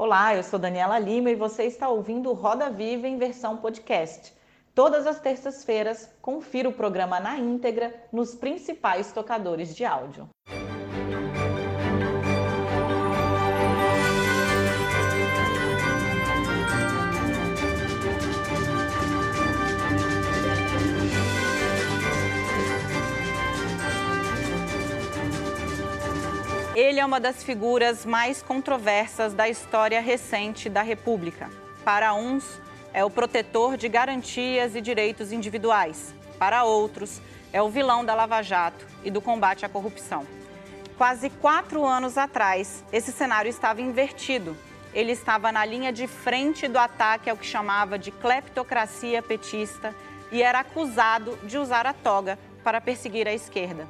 Olá, eu sou Daniela Lima e você está ouvindo Roda Viva em versão podcast. Todas as terças-feiras, confira o programa na íntegra nos principais tocadores de áudio. Ele é uma das figuras mais controversas da história recente da República. Para uns, é o protetor de garantias e direitos individuais. Para outros, é o vilão da Lava Jato e do combate à corrupção. Quase quatro anos atrás, esse cenário estava invertido. Ele estava na linha de frente do ataque ao que chamava de cleptocracia petista e era acusado de usar a toga para perseguir a esquerda.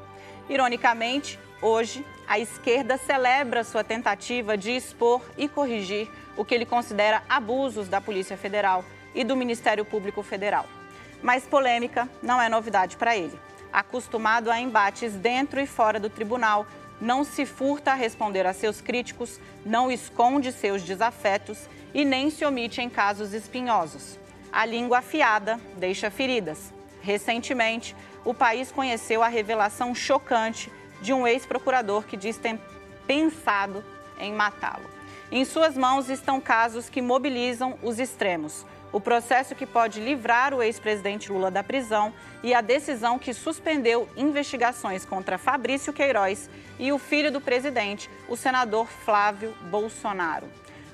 Ironicamente, hoje, a esquerda celebra sua tentativa de expor e corrigir o que ele considera abusos da Polícia Federal e do Ministério Público Federal. Mas polêmica não é novidade para ele. Acostumado a embates dentro e fora do tribunal, não se furta a responder a seus críticos, não esconde seus desafetos e nem se omite em casos espinhosos. A língua afiada deixa feridas. Recentemente, o país conheceu a revelação chocante de um ex-procurador que diz ter pensado em matá-lo. Em suas mãos estão casos que mobilizam os extremos. O processo que pode livrar o ex-presidente Lula da prisão e a decisão que suspendeu investigações contra Fabrício Queiroz e o filho do presidente, o senador Flávio Bolsonaro.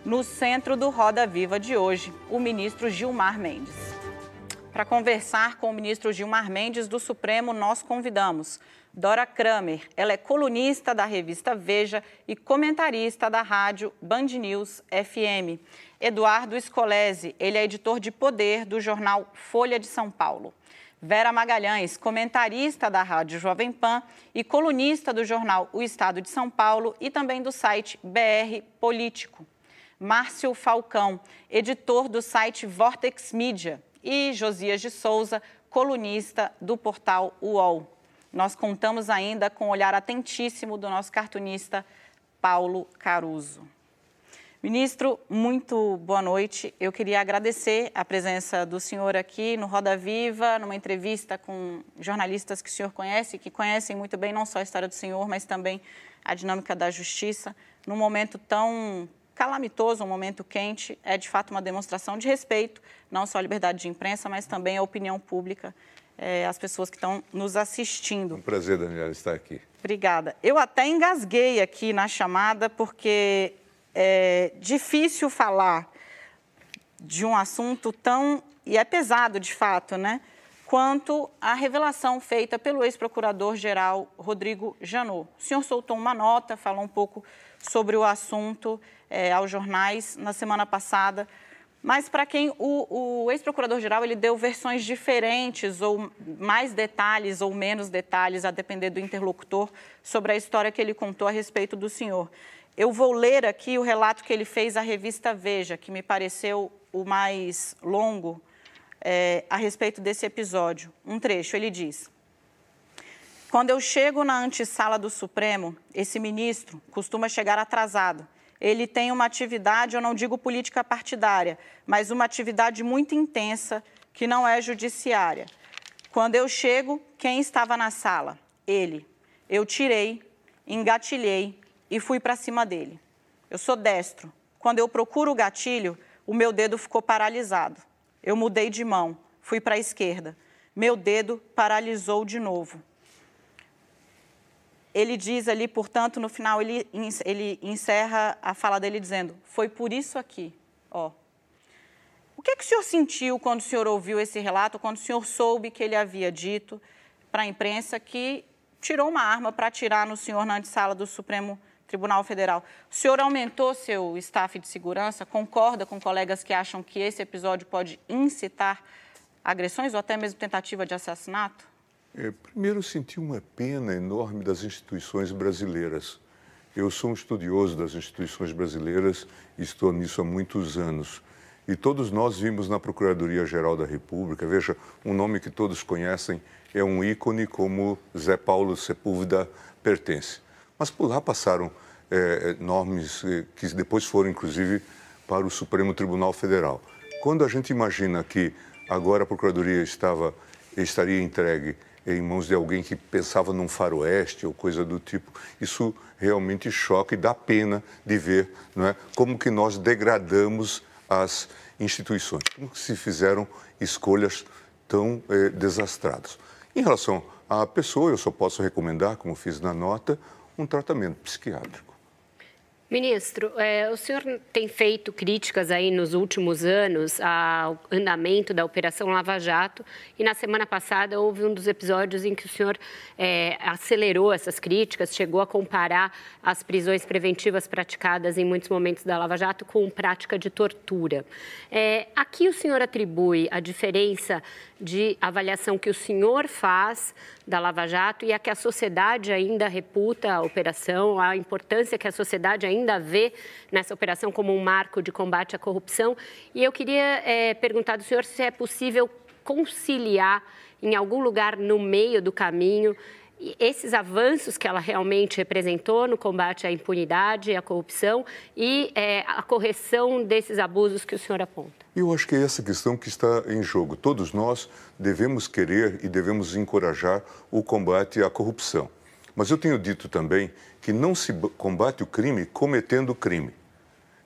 No centro do Roda Viva de hoje, o ministro Gilmar Mendes. Para conversar com o ministro Gilmar Mendes do Supremo, nós convidamos Dora Kramer. Ela é colunista da revista Veja e comentarista da rádio Band News FM. Eduardo Scolese, ele é editor de poder do jornal Folha de São Paulo. Vera Magalhães, comentarista da Rádio Jovem Pan e colunista do jornal O Estado de São Paulo e também do site BR Político. Márcio Falcão, editor do site Vortex Media. E Josias de Souza, colunista do portal UOL nós contamos ainda com o olhar atentíssimo do nosso cartunista Paulo Caruso. Ministro, muito boa noite. Eu queria agradecer a presença do senhor aqui no Roda Viva, numa entrevista com jornalistas que o senhor conhece, que conhecem muito bem não só a história do senhor, mas também a dinâmica da justiça. Num momento tão calamitoso, um momento quente, é de fato uma demonstração de respeito, não só à liberdade de imprensa, mas também à opinião pública é, as pessoas que estão nos assistindo. Um prazer, Daniela, estar aqui. Obrigada. Eu até engasguei aqui na chamada, porque é difícil falar de um assunto tão. e é pesado de fato, né? Quanto a revelação feita pelo ex-procurador-geral Rodrigo Janot. O senhor soltou uma nota, falou um pouco sobre o assunto é, aos jornais na semana passada mas para quem o, o ex-procurador-geral ele deu versões diferentes ou mais detalhes ou menos detalhes, a depender do interlocutor, sobre a história que ele contou a respeito do senhor. Eu vou ler aqui o relato que ele fez à revista Veja, que me pareceu o mais longo é, a respeito desse episódio. Um trecho, ele diz. Quando eu chego na antessala do Supremo, esse ministro costuma chegar atrasado ele tem uma atividade, eu não digo política partidária, mas uma atividade muito intensa que não é judiciária. Quando eu chego, quem estava na sala? Ele. Eu tirei, engatilhei e fui para cima dele. Eu sou destro. Quando eu procuro o gatilho, o meu dedo ficou paralisado. Eu mudei de mão, fui para a esquerda. Meu dedo paralisou de novo ele diz ali, portanto, no final, ele, ele encerra a fala dele dizendo: Foi por isso aqui, ó. O que, é que o senhor sentiu quando o senhor ouviu esse relato, quando o senhor soube que ele havia dito para a imprensa que tirou uma arma para atirar no senhor na antessala do Supremo Tribunal Federal? O senhor aumentou seu staff de segurança? Concorda com colegas que acham que esse episódio pode incitar agressões ou até mesmo tentativa de assassinato? É, primeiro, senti uma pena enorme das instituições brasileiras. Eu sou um estudioso das instituições brasileiras e estou nisso há muitos anos. E todos nós vimos na Procuradoria-Geral da República, veja, um nome que todos conhecem é um ícone como Zé Paulo Sepúlveda pertence. Mas por lá passaram é, nomes é, que depois foram, inclusive, para o Supremo Tribunal Federal. Quando a gente imagina que agora a Procuradoria estava, estaria entregue em mãos de alguém que pensava num faroeste ou coisa do tipo, isso realmente choca e dá pena de ver não é, como que nós degradamos as instituições, como que se fizeram escolhas tão eh, desastradas. Em relação à pessoa, eu só posso recomendar, como fiz na nota, um tratamento psiquiátrico. Ministro, é, o senhor tem feito críticas aí nos últimos anos ao andamento da Operação Lava Jato e na semana passada houve um dos episódios em que o senhor é, acelerou essas críticas, chegou a comparar as prisões preventivas praticadas em muitos momentos da Lava Jato com prática de tortura. É, aqui o senhor atribui a diferença de avaliação que o senhor faz da Lava Jato e a que a sociedade ainda reputa a operação, a importância que a sociedade ainda vê nessa operação como um marco de combate à corrupção. E eu queria é, perguntar do senhor se é possível conciliar em algum lugar no meio do caminho esses avanços que ela realmente representou no combate à impunidade à corrupção e é, a correção desses abusos que o senhor aponta? Eu acho que é essa questão que está em jogo. Todos nós devemos querer e devemos encorajar o combate à corrupção. Mas eu tenho dito também que não se combate o crime cometendo crime.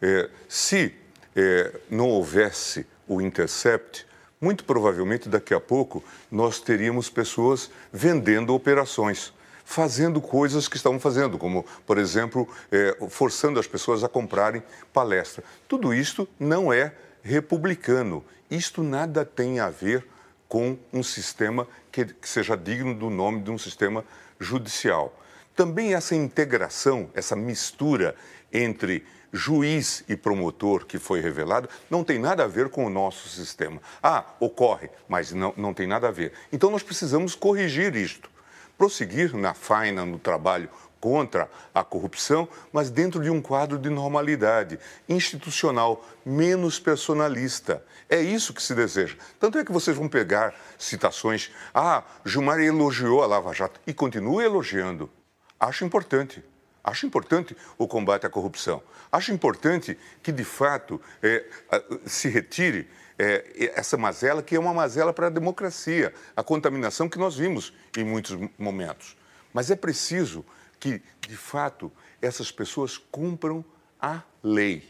É, se é, não houvesse o intercept, muito provavelmente daqui a pouco nós teríamos pessoas vendendo operações, fazendo coisas que estavam fazendo, como, por exemplo, é, forçando as pessoas a comprarem palestra. Tudo isto não é republicano. Isto nada tem a ver com um sistema que, que seja digno do nome de um sistema judicial. Também essa integração, essa mistura entre juiz e promotor que foi revelado não tem nada a ver com o nosso sistema. Ah, ocorre, mas não, não tem nada a ver. Então nós precisamos corrigir isto. Prosseguir na faina, no trabalho contra a corrupção, mas dentro de um quadro de normalidade institucional, menos personalista. É isso que se deseja. Tanto é que vocês vão pegar citações. Ah, Gilmar elogiou a Lava Jato e continua elogiando. Acho importante. Acho importante o combate à corrupção. Acho importante que, de fato, é, se retire é, essa mazela, que é uma mazela para a democracia, a contaminação que nós vimos em muitos momentos. Mas é preciso que, de fato, essas pessoas cumpram a lei,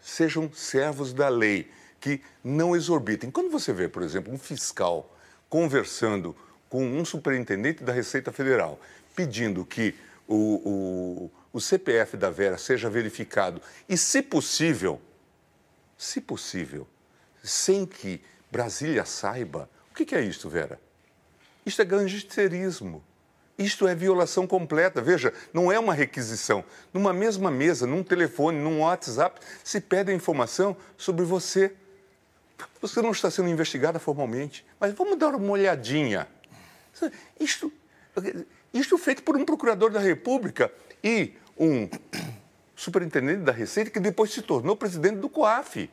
sejam servos da lei, que não exorbitem. Quando você vê, por exemplo, um fiscal conversando com um superintendente da Receita Federal, pedindo que o, o, o CPF da Vera seja verificado e, se possível, se possível, sem que Brasília saiba, o que, é isso, Vera? Isto é gangsterismo. Isto é violação completa. Veja, não é uma requisição. Numa mesma mesa, num telefone, num WhatsApp, se pede a informação sobre você. Você não está sendo investigada formalmente, mas vamos dar uma olhadinha. Isto, isto feito por um procurador da República e um superintendente da Receita que depois se tornou presidente do COAF.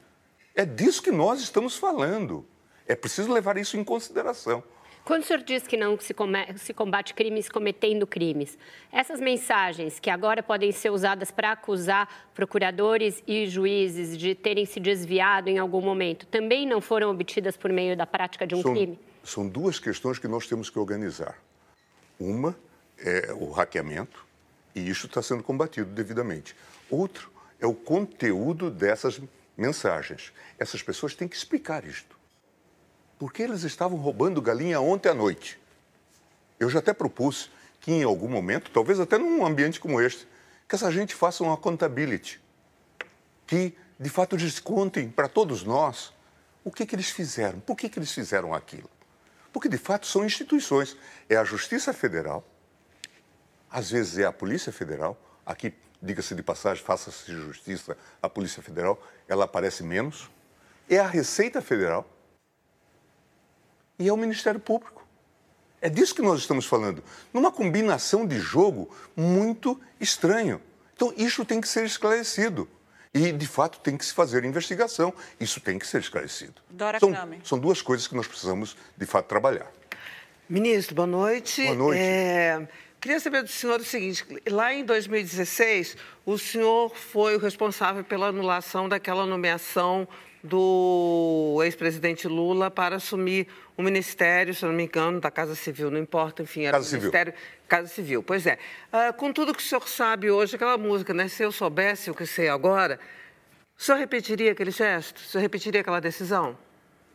É disso que nós estamos falando. É preciso levar isso em consideração. Quando o senhor diz que não se, se combate crimes cometendo crimes, essas mensagens que agora podem ser usadas para acusar procuradores e juízes de terem se desviado em algum momento, também não foram obtidas por meio da prática de um são, crime? São duas questões que nós temos que organizar. Uma é o hackeamento, e isso está sendo combatido devidamente. Outro é o conteúdo dessas mensagens. Essas pessoas têm que explicar isto porque eles estavam roubando galinha ontem à noite. Eu já até propus que em algum momento, talvez até num ambiente como este, que essa gente faça uma contability, que de fato eles contem para todos nós o que, que eles fizeram, por que, que eles fizeram aquilo. Porque de fato são instituições. É a Justiça Federal, às vezes é a Polícia Federal, aqui, diga-se de passagem, faça-se justiça, a Polícia Federal, ela aparece menos, é a Receita Federal, e é o Ministério Público. É disso que nós estamos falando, numa combinação de jogo muito estranho. Então, isso tem que ser esclarecido. E, de fato, tem que se fazer investigação. Isso tem que ser esclarecido. Dora são, são duas coisas que nós precisamos, de fato, trabalhar. Ministro, boa noite. Boa noite. É, Queria saber do senhor o seguinte: lá em 2016, o senhor foi o responsável pela anulação daquela nomeação do ex-presidente Lula para assumir o ministério, se não me engano, da Casa Civil, não importa, enfim, era Casa o Ministério Casa Civil. Pois é. Uh, com tudo que o senhor sabe hoje, aquela música, né? Se eu soubesse o que sei agora, o senhor repetiria aquele gesto? O senhor repetiria aquela decisão?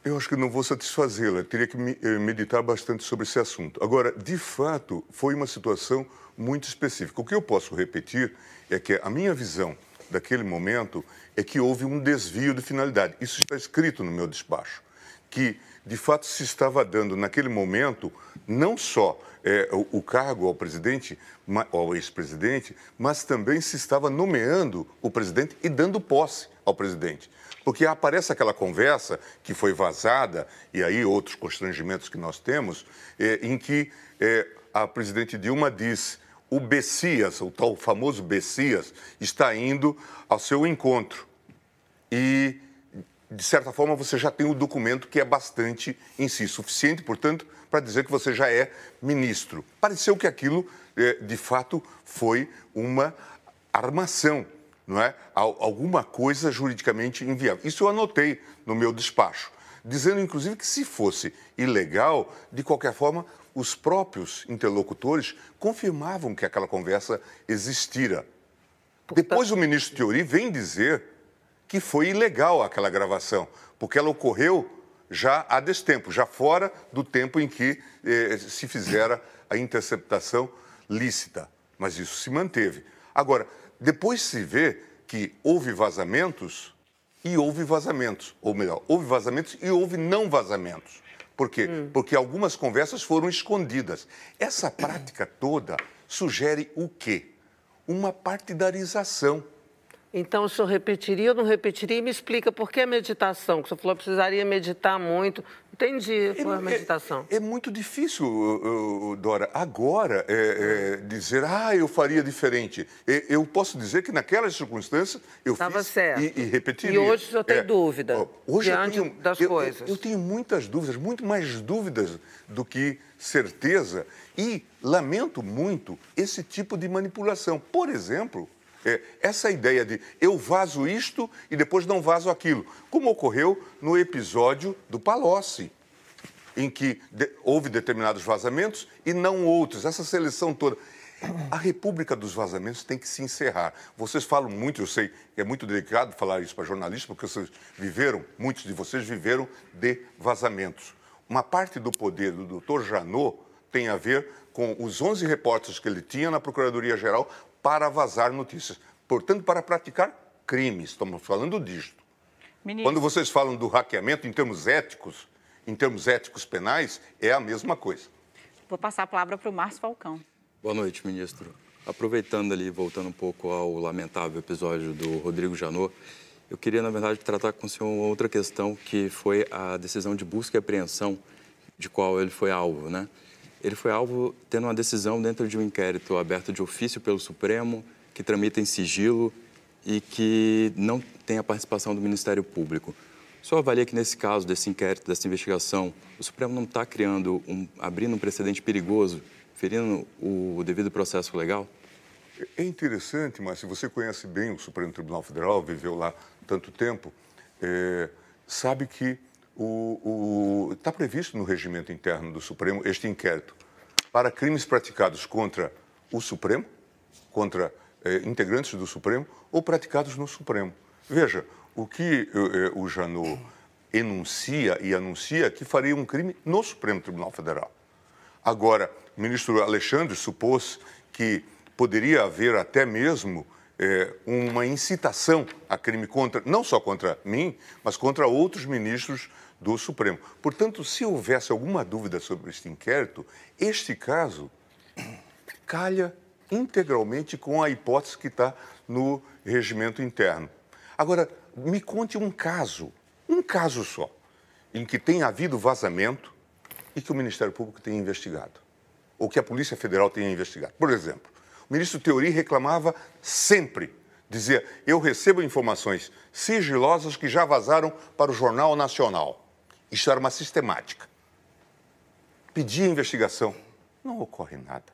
Eu acho que não vou satisfazê-la. Teria que eh, meditar bastante sobre esse assunto. Agora, de fato, foi uma situação muito específica. O que eu posso repetir é que a minha visão daquele momento é que houve um desvio de finalidade. Isso está escrito no meu despacho. Que, de fato, se estava dando naquele momento não só é, o, o, cargo ao presidente, ao ex-presidente, mas também se estava nomeando o presidente e dando posse ao presidente. Porque aparece aquela conversa que foi vazada, e aí outros constrangimentos que nós temos, é, em que é, a presidente Dilma diz o Bessias, o tal famoso Bessias, está indo ao seu encontro. E, de certa forma, você já tem o documento que é bastante em si, suficiente, portanto, para dizer que você já é ministro. Pareceu que aquilo, é, de fato, foi uma armação não é? alguma coisa juridicamente inviável. Isso eu anotei no meu despacho, dizendo inclusive que se fosse ilegal, de qualquer forma, os próprios interlocutores confirmavam que aquela conversa existira. Depois o ministro Teori vem dizer que foi ilegal aquela gravação, porque ela ocorreu já há destempo, já fora do tempo em que eh, se fizera a interceptação lícita. Mas isso se manteve. Agora, depois se vê que houve vazamentos e houve vazamentos. Ou melhor, houve vazamentos e houve não vazamentos. Por quê? Hum. Porque algumas conversas foram escondidas. Essa prática toda sugere o quê? Uma partidarização. Então, o senhor repetiria ou não repetiria? E me explica por que a meditação? Que o senhor falou que precisaria meditar muito. Entendi, foi a é, meditação. É, é, muito difícil, Dora, agora é, é, dizer, ah, eu faria diferente. eu posso dizer que naquelas circunstâncias eu Tava fiz certo. E, e repetiria. E hoje o senhor tem é, dúvida hoje diante eu tenho, das eu, coisas. Eu, eu tenho muitas dúvidas, muito mais dúvidas do que certeza. E lamento muito esse tipo de manipulação. Por exemplo, é, essa ideia de eu vazo isto e depois não vazo aquilo, como ocorreu no episódio do Palocci, em que de, houve determinados vazamentos e não outros, essa seleção toda. A República dos Vazamentos tem que se encerrar. Vocês falam muito, eu sei é muito delicado falar isso para jornalistas, porque vocês viveram, muitos de vocês viveram de vazamentos. Uma parte do poder do doutor Janot tem a ver com os 11 repórteres que ele tinha na Procuradoria-Geral para vazar notícias. Portanto, para praticar crimes. Estamos falando disto. Ministro. Quando vocês falam do hackeamento em termos éticos, em termos éticos penais, é a mesma coisa. Vou passar a palavra para o Márcio Falcão. Boa noite, ministro. Aproveitando ali, voltando um pouco ao lamentável episódio do Rodrigo Janot, eu queria, na verdade, tratar com o senhor uma outra questão, que foi a decisão de busca e apreensão de qual ele foi alvo, né? Ele foi alvo tendo uma decisão dentro de um inquérito aberto de ofício pelo Supremo, que tramita em sigilo e que não tem a participação do Ministério Público. O senhor avalia que nesse caso, desse inquérito, dessa investigação, o Supremo não está criando, um, abrindo um precedente perigoso, ferindo o devido processo legal? É interessante, mas se você conhece bem o Supremo Tribunal Federal, viveu lá tanto tempo, é, sabe que está previsto no regimento interno do Supremo este inquérito para crimes praticados contra o Supremo, contra eh, integrantes do Supremo ou praticados no Supremo. Veja, o que eh, o Janot enuncia e anuncia que faria um crime no Supremo Tribunal Federal. Agora, o ministro Alexandre supôs que poderia haver até mesmo é, uma incitação a crime contra, não só contra mim, mas contra outros ministros do Supremo. Portanto, se houvesse alguma dúvida sobre este inquérito, este caso calha integralmente com a hipótese que está no regimento interno. Agora, me conte um caso, um caso só, em que tenha havido vazamento e que o Ministério Público tenha investigado, ou que a Polícia Federal tenha investigado. Por exemplo, o ministro Teori reclamava sempre, dizia: eu recebo informações sigilosas que já vazaram para o Jornal Nacional. Isso era uma sistemática. Pedia investigação. Não ocorre nada.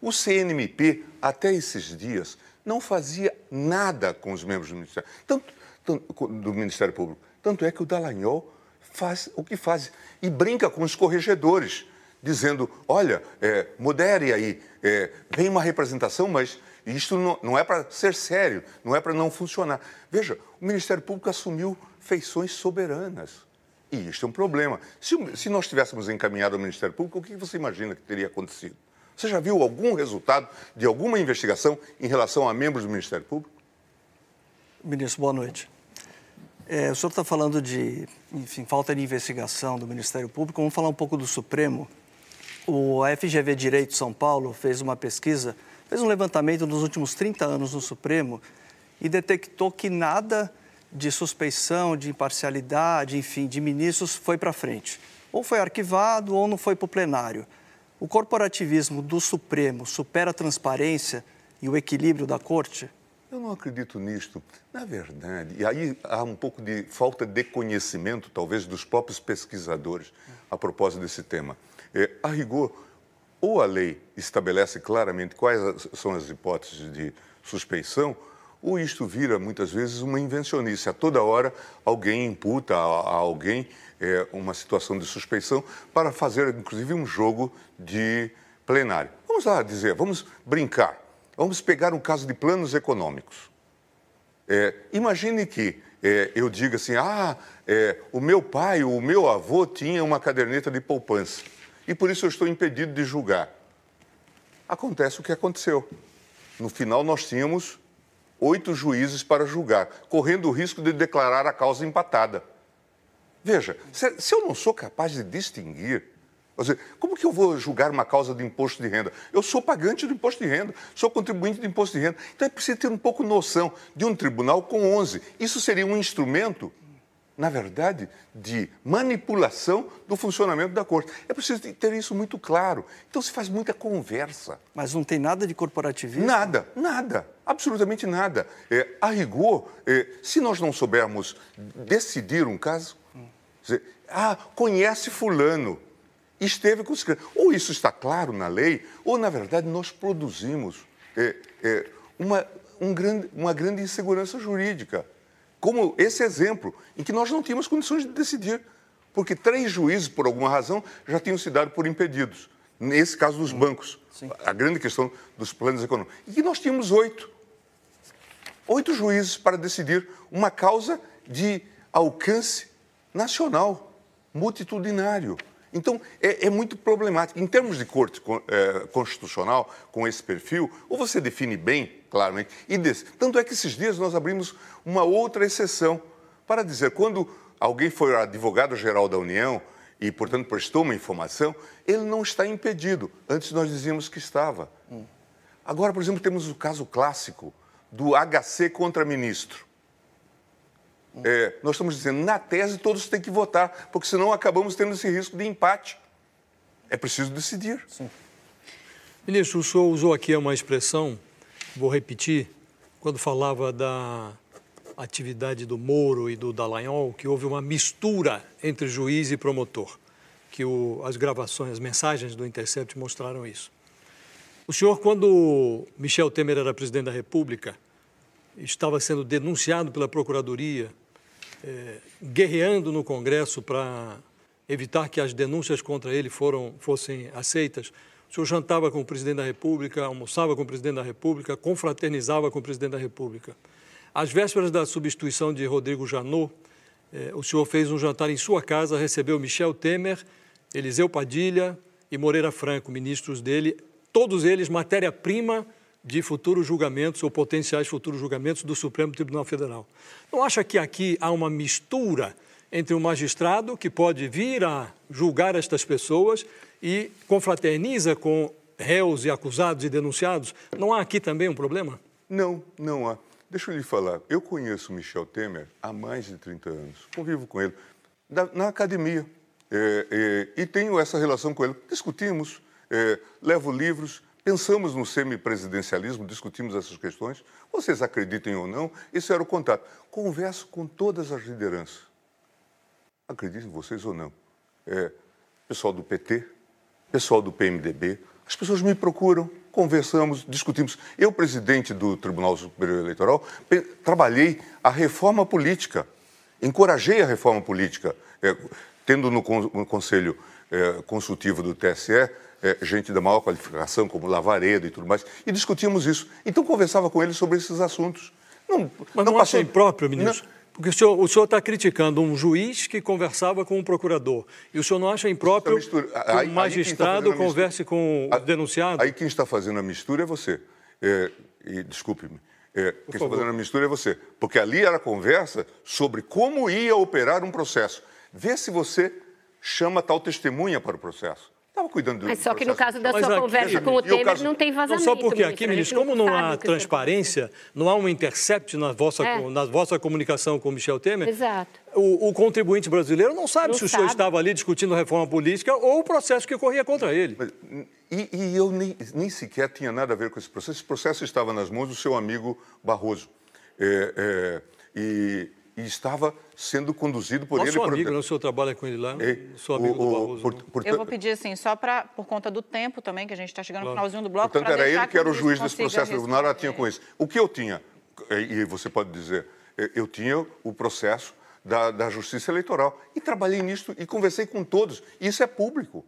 O CNMP, até esses dias, não fazia nada com os membros do Ministério, tanto, tanto, do Ministério Público. Tanto é que o Dallagnol faz o que faz e brinca com os corregedores, dizendo: olha, é, modere aí, é, vem uma representação, mas isto não, não é para ser sério, não é para não funcionar. Veja, o Ministério Público assumiu feições soberanas. E isto é um problema. Se, se nós tivéssemos encaminhado ao Ministério Público, o que você imagina que teria acontecido? Você já viu algum resultado de alguma investigação em relação a membros do Ministério Público? Ministro, boa noite. É, o senhor está falando de, enfim, falta de investigação do Ministério Público. Vamos falar um pouco do Supremo. O FGV Direito São Paulo fez uma pesquisa, fez um levantamento nos últimos 30 anos no Supremo e detectou que nada de suspeição, de imparcialidade, enfim, de ministros foi para frente. Ou foi arquivado ou não foi para o plenário. O corporativismo do Supremo supera a transparência e o equilíbrio da Corte? Eu não acredito nisto. Na verdade, e aí há um pouco de falta de conhecimento, talvez, dos próprios pesquisadores a propósito desse tema. É, a rigor, ou a lei estabelece claramente quais são as hipóteses de suspeição, ou isto vira muitas vezes uma invencionice. A toda hora alguém imputa a, alguém é, uma situação de suspeição para fazer, inclusive, um jogo de plenário. Vamos lá dizer, vamos brincar. Vamos pegar um caso de planos econômicos. É, imagine que é, eu diga assim: ah, é, o meu pai, o meu avô tinha uma caderneta de poupança e por isso eu estou impedido de julgar. Acontece o que aconteceu. No final, nós tínhamos oito juízes para julgar, correndo o risco de declarar a causa empatada. Veja, se eu não sou capaz de distinguir, como que eu vou julgar uma causa de imposto de renda? Eu sou pagante do imposto de renda, sou contribuinte do imposto de renda. Então é preciso ter um pouco noção de um tribunal com 11. Isso seria um instrumento, na verdade, de manipulação do funcionamento da corte. É preciso ter isso muito claro. Então se faz muita conversa. Mas não tem nada de corporativismo? Nada, nada absolutamente nada. É, a rigor, é, se nós não soubermos decidir um caso, dizer, ah, conhece fulano, esteve com os ou isso está claro na lei, ou na verdade nós produzimos é, é, uma, um grande, uma grande insegurança jurídica, como esse exemplo em que nós não tínhamos condições de decidir, porque três juízes, por alguma razão, já tinham se dado por impedidos. Nesse caso dos bancos, Sim. a grande questão dos planos econômicos. E que nós tínhamos oito oito juízes para decidir uma causa de alcance nacional, multitudinário. Então, é, é, muito problemático. Em termos de corte é, constitucional, com esse perfil, ou você define bem, claramente, e desse. Tanto é que esses dias nós abrimos uma outra exceção para dizer, quando alguém foi advogado-geral da União e, portanto, prestou uma informação, ele não está impedido. Antes nós dizíamos que estava. Hum. Agora, por exemplo, temos o caso clássico do HC contra ministro. É, nós estamos dizendo, na tese, todos têm que votar, porque senão acabamos tendo esse risco de empate. É preciso decidir. Sim. Ministro, o senhor usou aqui uma expressão, vou repetir, quando falava da atividade do Moro e do Dallagnol, que houve uma mistura entre juiz e promotor, que o, as gravações, as mensagens do Intercept mostraram isso. O senhor, quando Michel Temer era presidente da República, estava sendo denunciado pela Procuradoria, é, guerreando no Congresso para evitar que as denúncias contra ele foram, fossem aceitas. O senhor jantava com o presidente da República, almoçava com o presidente da República, confraternizava com o presidente da República. Às vésperas da substituição de Rodrigo Janot, eh, o senhor fez um jantar em sua casa, recebeu Michel Temer, Eliseu Padilha e Moreira Franco, ministros dele, todos eles matéria-prima de futuros julgamentos ou potenciais futuros julgamentos do Supremo Tribunal Federal. Não acha que aqui há uma mistura entre um magistrado que pode vir a julgar estas pessoas e confraterniza com réus e acusados e denunciados? Não há aqui também um problema? Não, não há. Deixa eu lhe falar. Eu conheço Michel Temer há mais de 30 anos. Convivo com ele na, academia. É, é, e tenho essa relação com ele. Discutimos é, levo livros, pensamos no semipresidencialismo, discutimos essas questões. Vocês acreditem ou não, isso era o contato. Converso com todas as lideranças. Acreditem vocês ou não. É, pessoal do PT, pessoal do PMDB, as pessoas me procuram conversamos, discutimos. Eu, presidente do Tribunal Superior Eleitoral, trabalhei a reforma política, encorajei a reforma política, é, tendo no, no Conselho é, Consultivo do TSE é, gente da maior qualificação, como Lavaredo e tudo mais, e discutimos isso. Então, conversava com ele sobre esses assuntos. Não, Mas não, não passou... acha impróprio, ministro? Não, porque o senhor está criticando um juiz que conversava com um procurador. E o senhor não acha impróprio que um magistrado tá converse com o denunciado? Aí quem está fazendo a mistura é você. É, e desculpe-me. É, quem está fazendo a mistura é você. Porque ali era conversa sobre como ia operar um processo. Vê se você chama tal testemunha para o processo. Estava cuidando do Mas só que no caso da sua aqui, conversa com o Temer caso... não tem vazamento. Não, só porque aqui, ministro, como não há transparência, não há um intercept na vossa, é. na vossa comunicação com o Michel Temer, Exato. O, o contribuinte brasileiro não sabe não se o senhor estava ali discutindo reforma política ou o processo que corria contra ele. Mas, e, e, eu nem, nem sequer tinha nada a ver com esse processo. Esse processo estava nas mãos do seu amigo Barroso. É, é, e e estava sendo conduzido por Nosso ele. Nosso amigo, por... não, o senhor trabalha com ele lá, é, sou amigo o, do Barroso. Por, por, eu vou pedir assim, só pra, por conta do tempo também, que a gente está chegando claro. no finalzinho do bloco. Portanto, era ele que era o juiz desse processo, o nada tinha com isso. O que eu tinha, e você pode dizer, eu tinha o processo da, da Justiça Eleitoral e trabalhei nisso e conversei com todos. Isso é público.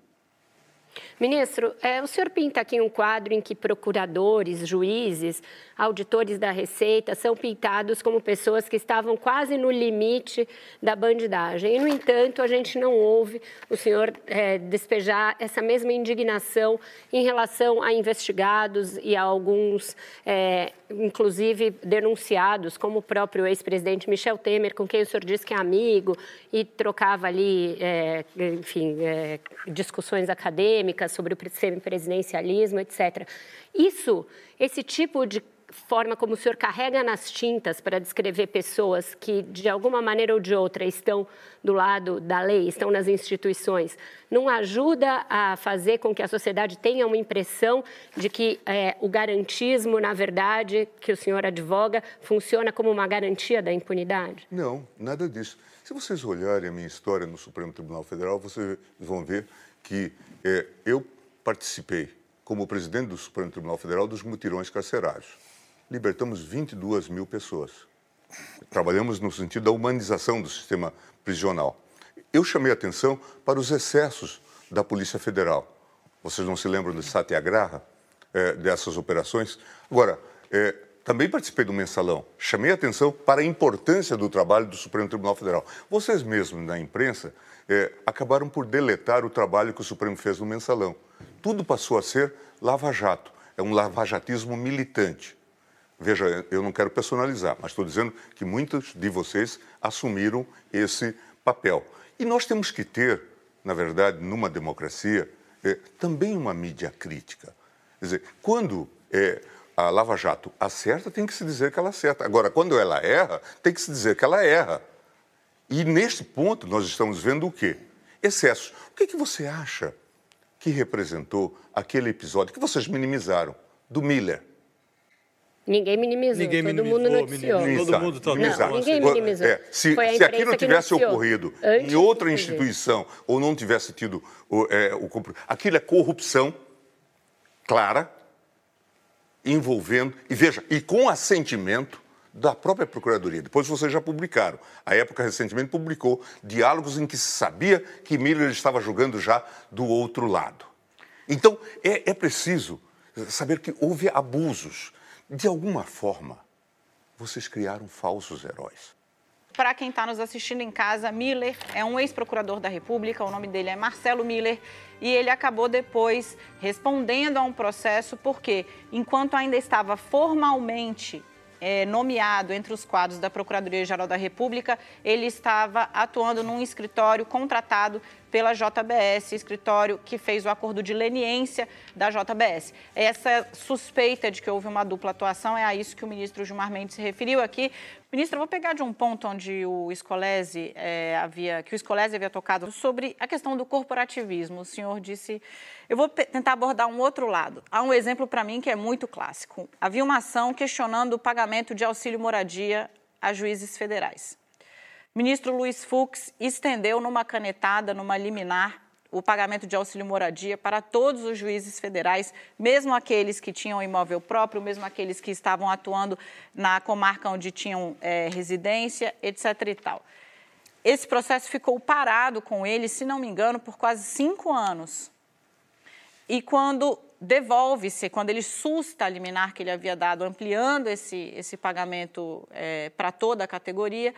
Ministro, é, o senhor pinta aqui um quadro em que procuradores, juízes, auditores da Receita são pintados como pessoas que estavam quase no limite da bandidagem. E, no entanto, a gente não ouve o senhor é, despejar essa mesma indignação em relação a investigados e a alguns, é, inclusive, denunciados, como o próprio ex-presidente Michel Temer, com quem o senhor disse que é amigo e trocava ali, é, enfim, é, discussões acadêmicas sobre o semipresidencialismo, etc. Isso, esse tipo de forma como o senhor carrega nas tintas para descrever pessoas que, de alguma maneira ou de outra, estão do lado da lei, estão nas instituições, não ajuda a fazer com que a sociedade tenha uma impressão de que é, o garantismo, na verdade, que o senhor advoga, funciona como uma garantia da impunidade? Não, nada disso. Se vocês olharem a minha história no Supremo Tribunal Federal, vocês vão ver que é, eu participei, como presidente do Supremo Tribunal Federal, dos mutirões carcerários. Libertamos 22 mil pessoas. Trabalhamos no sentido da humanização do sistema prisional. Eu chamei atenção para os excessos da Polícia Federal. Vocês não se lembram do Satyagraha, é, dessas operações? Agora, é, também participei do mensalão. Chamei atenção para a importância do trabalho do Supremo Tribunal Federal. Vocês mesmos, na imprensa, é, acabaram por deletar o trabalho que o Supremo fez no mensalão. Tudo passou a ser lava-jato. É um lavajatismo militante. Veja, eu não quero personalizar, mas estou dizendo que muitos de vocês assumiram esse papel. E nós temos que ter, na verdade, numa democracia, é, também uma mídia crítica. Quer dizer, quando é, a Lava Jato acerta, tem que se dizer que ela acerta. Agora, quando ela erra, tem que se dizer que ela erra. E neste ponto nós estamos vendo o quê? Excessos. O que, que você acha que representou aquele episódio que vocês minimizaram, do Miller? Ninguém minimizou, ninguém todo mundo noticiou. Minimizou. Todo mundo tá não, ninguém minimizou. É, se, se aquilo tivesse ocorrido em outra instituição ou não tivesse tido o, é, o aquilo é corrupção clara, envolvendo, e veja, e com assentimento da própria Procuradoria. Depois vocês já publicaram. A época recentemente publicou diálogos em que se sabia que Miller estava jogando já do outro lado. Então, é, é preciso saber que houve abusos. De alguma forma, vocês criaram falsos heróis. Para quem está nos assistindo em casa, Miller é um ex-procurador da República, o nome dele é Marcelo Miller, e ele acabou depois respondendo a um processo porque, enquanto ainda estava formalmente é, nomeado entre os quadros da Procuradoria-Geral da República, ele estava atuando num escritório contratado pela JBS, escritório que fez o acordo de leniência da JBS. Essa suspeita de que houve uma dupla atuação é a isso que o ministro Gilmar Mendes se referiu aqui. Ministro, eu vou pegar de um ponto onde o Scolese é, havia, que o Scolese havia tocado sobre a questão do corporativismo. O senhor disse, eu vou tentar abordar um outro lado. Há um exemplo para mim que é muito clássico. Havia uma ação questionando o pagamento de auxílio moradia a juízes federais. Ministro Luiz Fux estendeu numa canetada, numa liminar, o pagamento de auxílio moradia para todos os juízes federais, mesmo aqueles que tinham imóvel próprio, mesmo aqueles que estavam atuando na comarca onde tinham é, residência, etc. e tal. Esse processo ficou parado com ele, se não me engano, por quase cinco anos. E quando devolve-se, quando ele susta a liminar que ele havia dado, ampliando esse, esse pagamento é, para toda a categoria,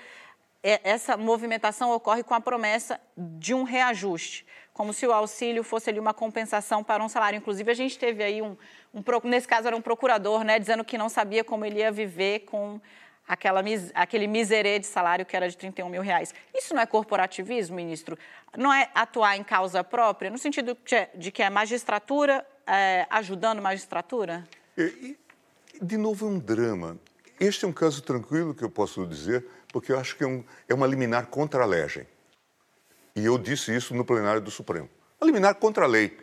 é, essa movimentação ocorre com a promessa de um reajuste, como se o auxílio fosse ali uma compensação para um salário. Inclusive, a gente teve aí um, um nesse caso era um procurador, né, dizendo que não sabia como ele ia viver com aquela, aquele miserê de salário que era de 31 mil reais. Isso não é corporativismo, ministro? Não é atuar em causa própria, no sentido de que é magistratura é, ajudando magistratura? E, de novo, é um drama. Este é um caso tranquilo que eu posso dizer, porque eu acho que é, um, é uma liminar contra a legem. E eu disse isso no plenário do Supremo. Uma liminar contra a lei.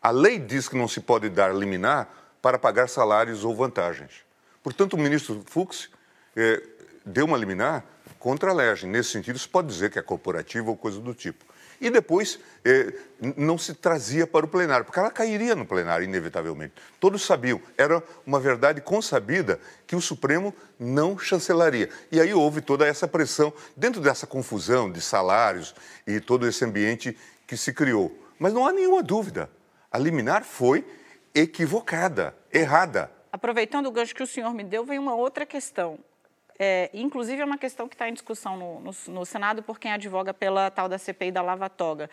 A lei diz que não se pode dar liminar para pagar salários ou vantagens. Portanto, o ministro Fux é, deu uma liminar contra a legem. Nesse sentido, se pode dizer que é corporativa ou coisa do tipo. E depois eh, não se trazia para o plenário, porque ela cairia no plenário, inevitavelmente. Todos sabiam, era uma verdade consabida que o Supremo não chancelaria. E aí houve toda essa pressão, dentro dessa confusão de salários e todo esse ambiente que se criou. Mas não há nenhuma dúvida, a liminar foi equivocada, errada. Aproveitando o gancho que o senhor me deu, vem uma outra questão. É, inclusive, é uma questão que está em discussão no, no, no, Senado por quem advoga pela tal da CPI da Lava Toga.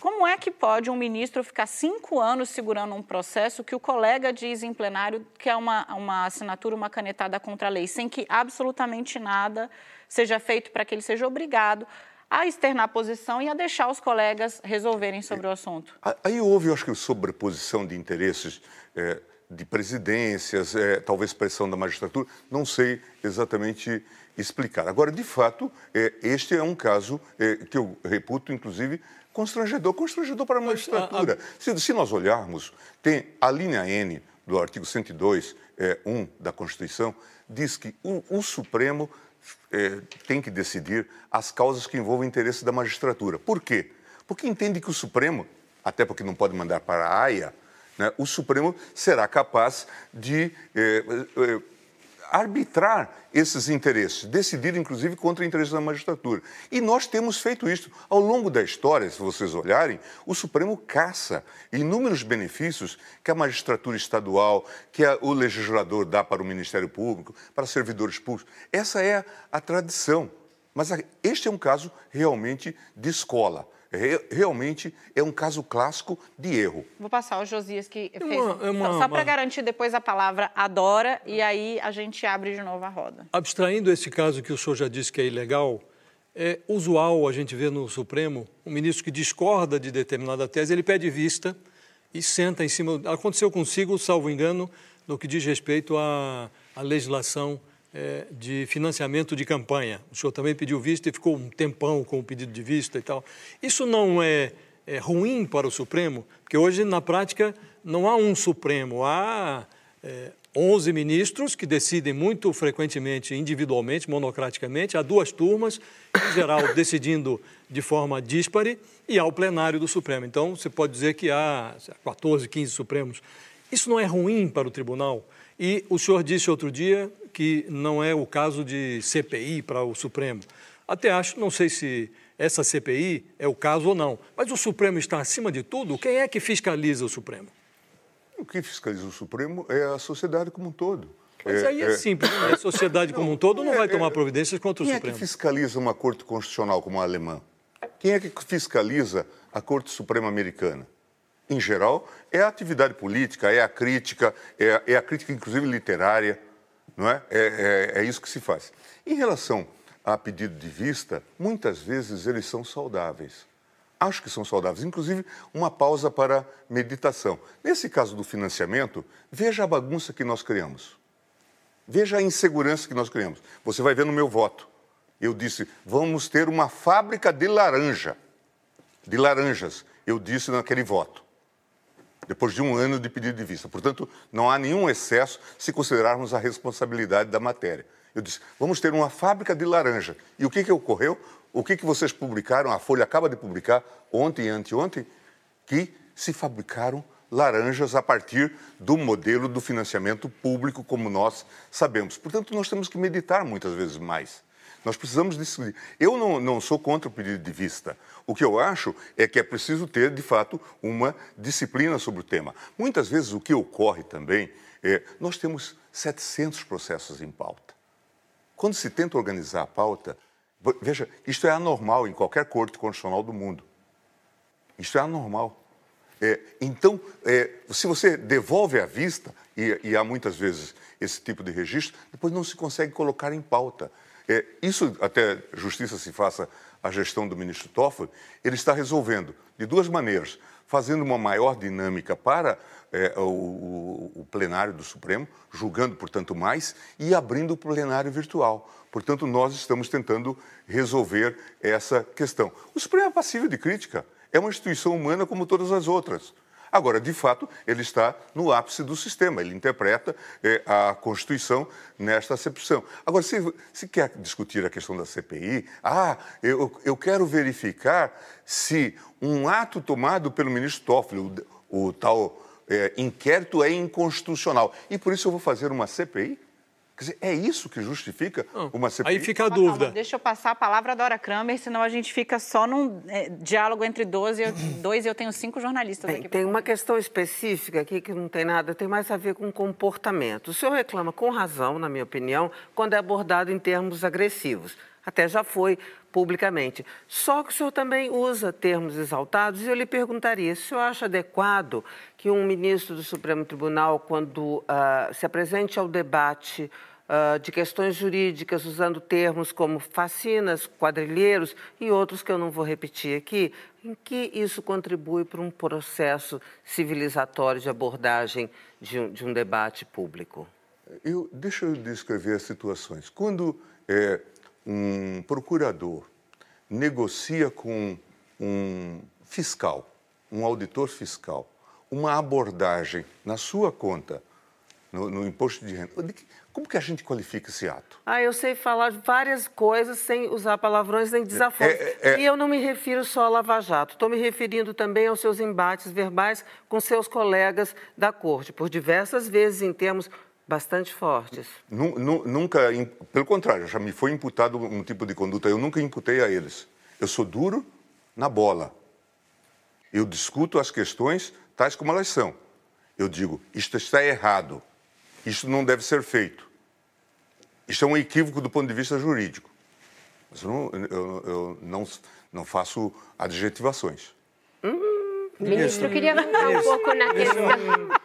Como é que pode um ministro ficar cinco anos segurando um processo que o colega diz em plenário que é uma, uma assinatura, uma canetada contra a lei, sem que absolutamente nada seja feito para que ele seja obrigado a externar a posição e a deixar os colegas resolverem sobre o assunto? Aí houve, eu acho que, sobreposição de interesses. É de presidências, é, talvez pressão da magistratura, não sei exatamente explicar. Agora, de fato, é, este é um caso é, que eu reputo, inclusive, constrangedor constrangedor para a magistratura. Se, se, nós olharmos, tem a linha N do artigo 102, é, 1 da Constituição, diz que o, o Supremo é, tem que decidir as causas que envolvem o interesse da magistratura. Por quê? Porque entende que o Supremo, até porque não pode mandar para a AIA, né, o Supremo será capaz de eh, eh, arbitrar esses interesses, decidir inclusive contra o interesse da magistratura. E nós temos feito isso. Ao longo da história, se vocês olharem, o Supremo caça inúmeros benefícios que a magistratura estadual, que a, o legislador dá para o Ministério Público, para servidores públicos. Essa é a, a tradição. Mas a, este é um caso realmente de escola realmente é um caso clássico de erro. Vou passar o Josias que é fez. Uma, é uma, só, só para garantir depois a palavra adora e aí a gente abre de novo a roda. Abstraindo esse caso que o senhor já disse que é ilegal, é usual a gente ver no Supremo um ministro que discorda de determinada tese, ele pede vista e senta em cima. Aconteceu consigo, salvo engano, no que diz respeito à, à legislação é, de financiamento de campanha. O senhor também pediu vista e ficou um tempão com o pedido de vista e tal. Isso não é, é ruim para o Supremo? Porque hoje, na prática, não há um Supremo, há é, 11 ministros que decidem muito frequentemente, individualmente, monocraticamente, há duas turmas, em geral decidindo de forma díspare, e há o plenário do Supremo. Então, você pode dizer que há 14, 15 Supremos. Isso não é ruim para o tribunal? E o senhor disse outro dia que não é o caso de CPI para o Supremo. Até acho, não sei se essa CPI é o caso ou não, mas o Supremo está acima de tudo? Quem é que fiscaliza o Supremo? O que fiscaliza o Supremo é a sociedade como um todo. Mas é, aí é, é simples, né? a sociedade como um todo não vai é, tomar é. providências contra o Quem Supremo. Quem é que fiscaliza uma corte constitucional como a alemã? Quem é que fiscaliza a Corte Suprema Americana? em geral, é a atividade política, é a crítica, é, é a crítica, inclusive, literária, não é? É, é? é isso que se faz. Em relação a pedido de vista, muitas vezes eles são saudáveis. Acho que são saudáveis. Inclusive, uma pausa para meditação. Nesse caso do financiamento, veja a bagunça que nós criamos. Veja a insegurança que nós criamos. Você vai ver no meu voto. Eu disse: vamos ter uma fábrica de laranja. De laranjas. Eu disse naquele voto depois de um ano de pedido de vista. Portanto, não há nenhum excesso se considerarmos a responsabilidade da matéria. Eu disse, vamos ter uma fábrica de laranja. E o que, que ocorreu? O que, que vocês publicaram, a Folha acaba de publicar ontem e anteontem, que se fabricaram laranjas a partir do modelo do financiamento público, como nós sabemos. Portanto, nós temos que meditar muitas vezes mais. Nós precisamos decidir. Eu não, não sou contra o pedido de vista. O que eu acho é que é preciso ter, de fato, uma disciplina sobre o tema. Muitas vezes o que ocorre também é nós temos 700 processos em pauta. Quando se tenta organizar a pauta, veja, isto é anormal em qualquer corte constitucional do mundo. Isto é anormal. É, então, é, se você devolve à vista, e, e, há muitas vezes esse tipo de registro, depois não se consegue colocar em pauta. É, isso, até justiça se faça a gestão do ministro Toffoli, ele está resolvendo de duas maneiras. Fazendo uma maior dinâmica para é, o, o plenário do Supremo, julgando, portanto, mais, e abrindo o plenário virtual. Portanto, nós estamos tentando resolver essa questão. O Supremo é passível de crítica é uma instituição humana como todas as outras. Agora, de fato, ele está no ápice do sistema, ele interpreta é, a Constituição nesta acepção. Agora, se, se quer discutir a questão da CPI, ah, eu, eu quero verificar se um ato tomado pelo ministro Toffoli, o, o tal é, inquérito, é inconstitucional. E por isso eu vou fazer uma CPI? Quer dizer, é isso que justifica uma CPI? Aí fica a dúvida. Calma, deixa eu passar a palavra a Dora Kramer, senão a gente fica só num é, diálogo entre dois, eu, dois e eu tenho cinco jornalistas Bem, aqui. Tem uma questão específica aqui que não tem nada, tem mais a ver com comportamento. O senhor reclama com razão, na minha opinião, quando é abordado em termos agressivos. Até já foi publicamente. Só que o senhor também usa termos exaltados e eu lhe perguntaria se o senhor acha adequado que um ministro do Supremo Tribunal, quando uh, se apresente ao debate uh, de questões jurídicas, usando termos como facinas, quadrilheiros e outros que eu não vou repetir aqui, em que isso contribui para um processo civilizatório de abordagem de um, de um debate público? Eu, deixa eu descrever as situações. Quando é, um procurador negocia com um fiscal, um auditor fiscal, uma abordagem na sua conta, no, no imposto de renda, como que a gente qualifica esse ato? Ah, eu sei falar várias coisas sem usar palavrões nem desaforos. É, é, é... E eu não me refiro só a Lava Jato. Estou me referindo também aos seus embates verbais com seus colegas da corte, por diversas vezes em termos bastante fortes. Nunca, pelo contrário, já me foi imputado um tipo de conduta. Eu nunca imputei a eles. Eu sou duro na bola. Eu discuto as questões tais como elas são. Eu digo, isto está errado. Isto não deve ser feito. Isto é um equívoco do ponto de vista jurídico. Mas eu não, eu, eu não, não faço adjetivações. Ministro, eu queria voltar um pouco na questão.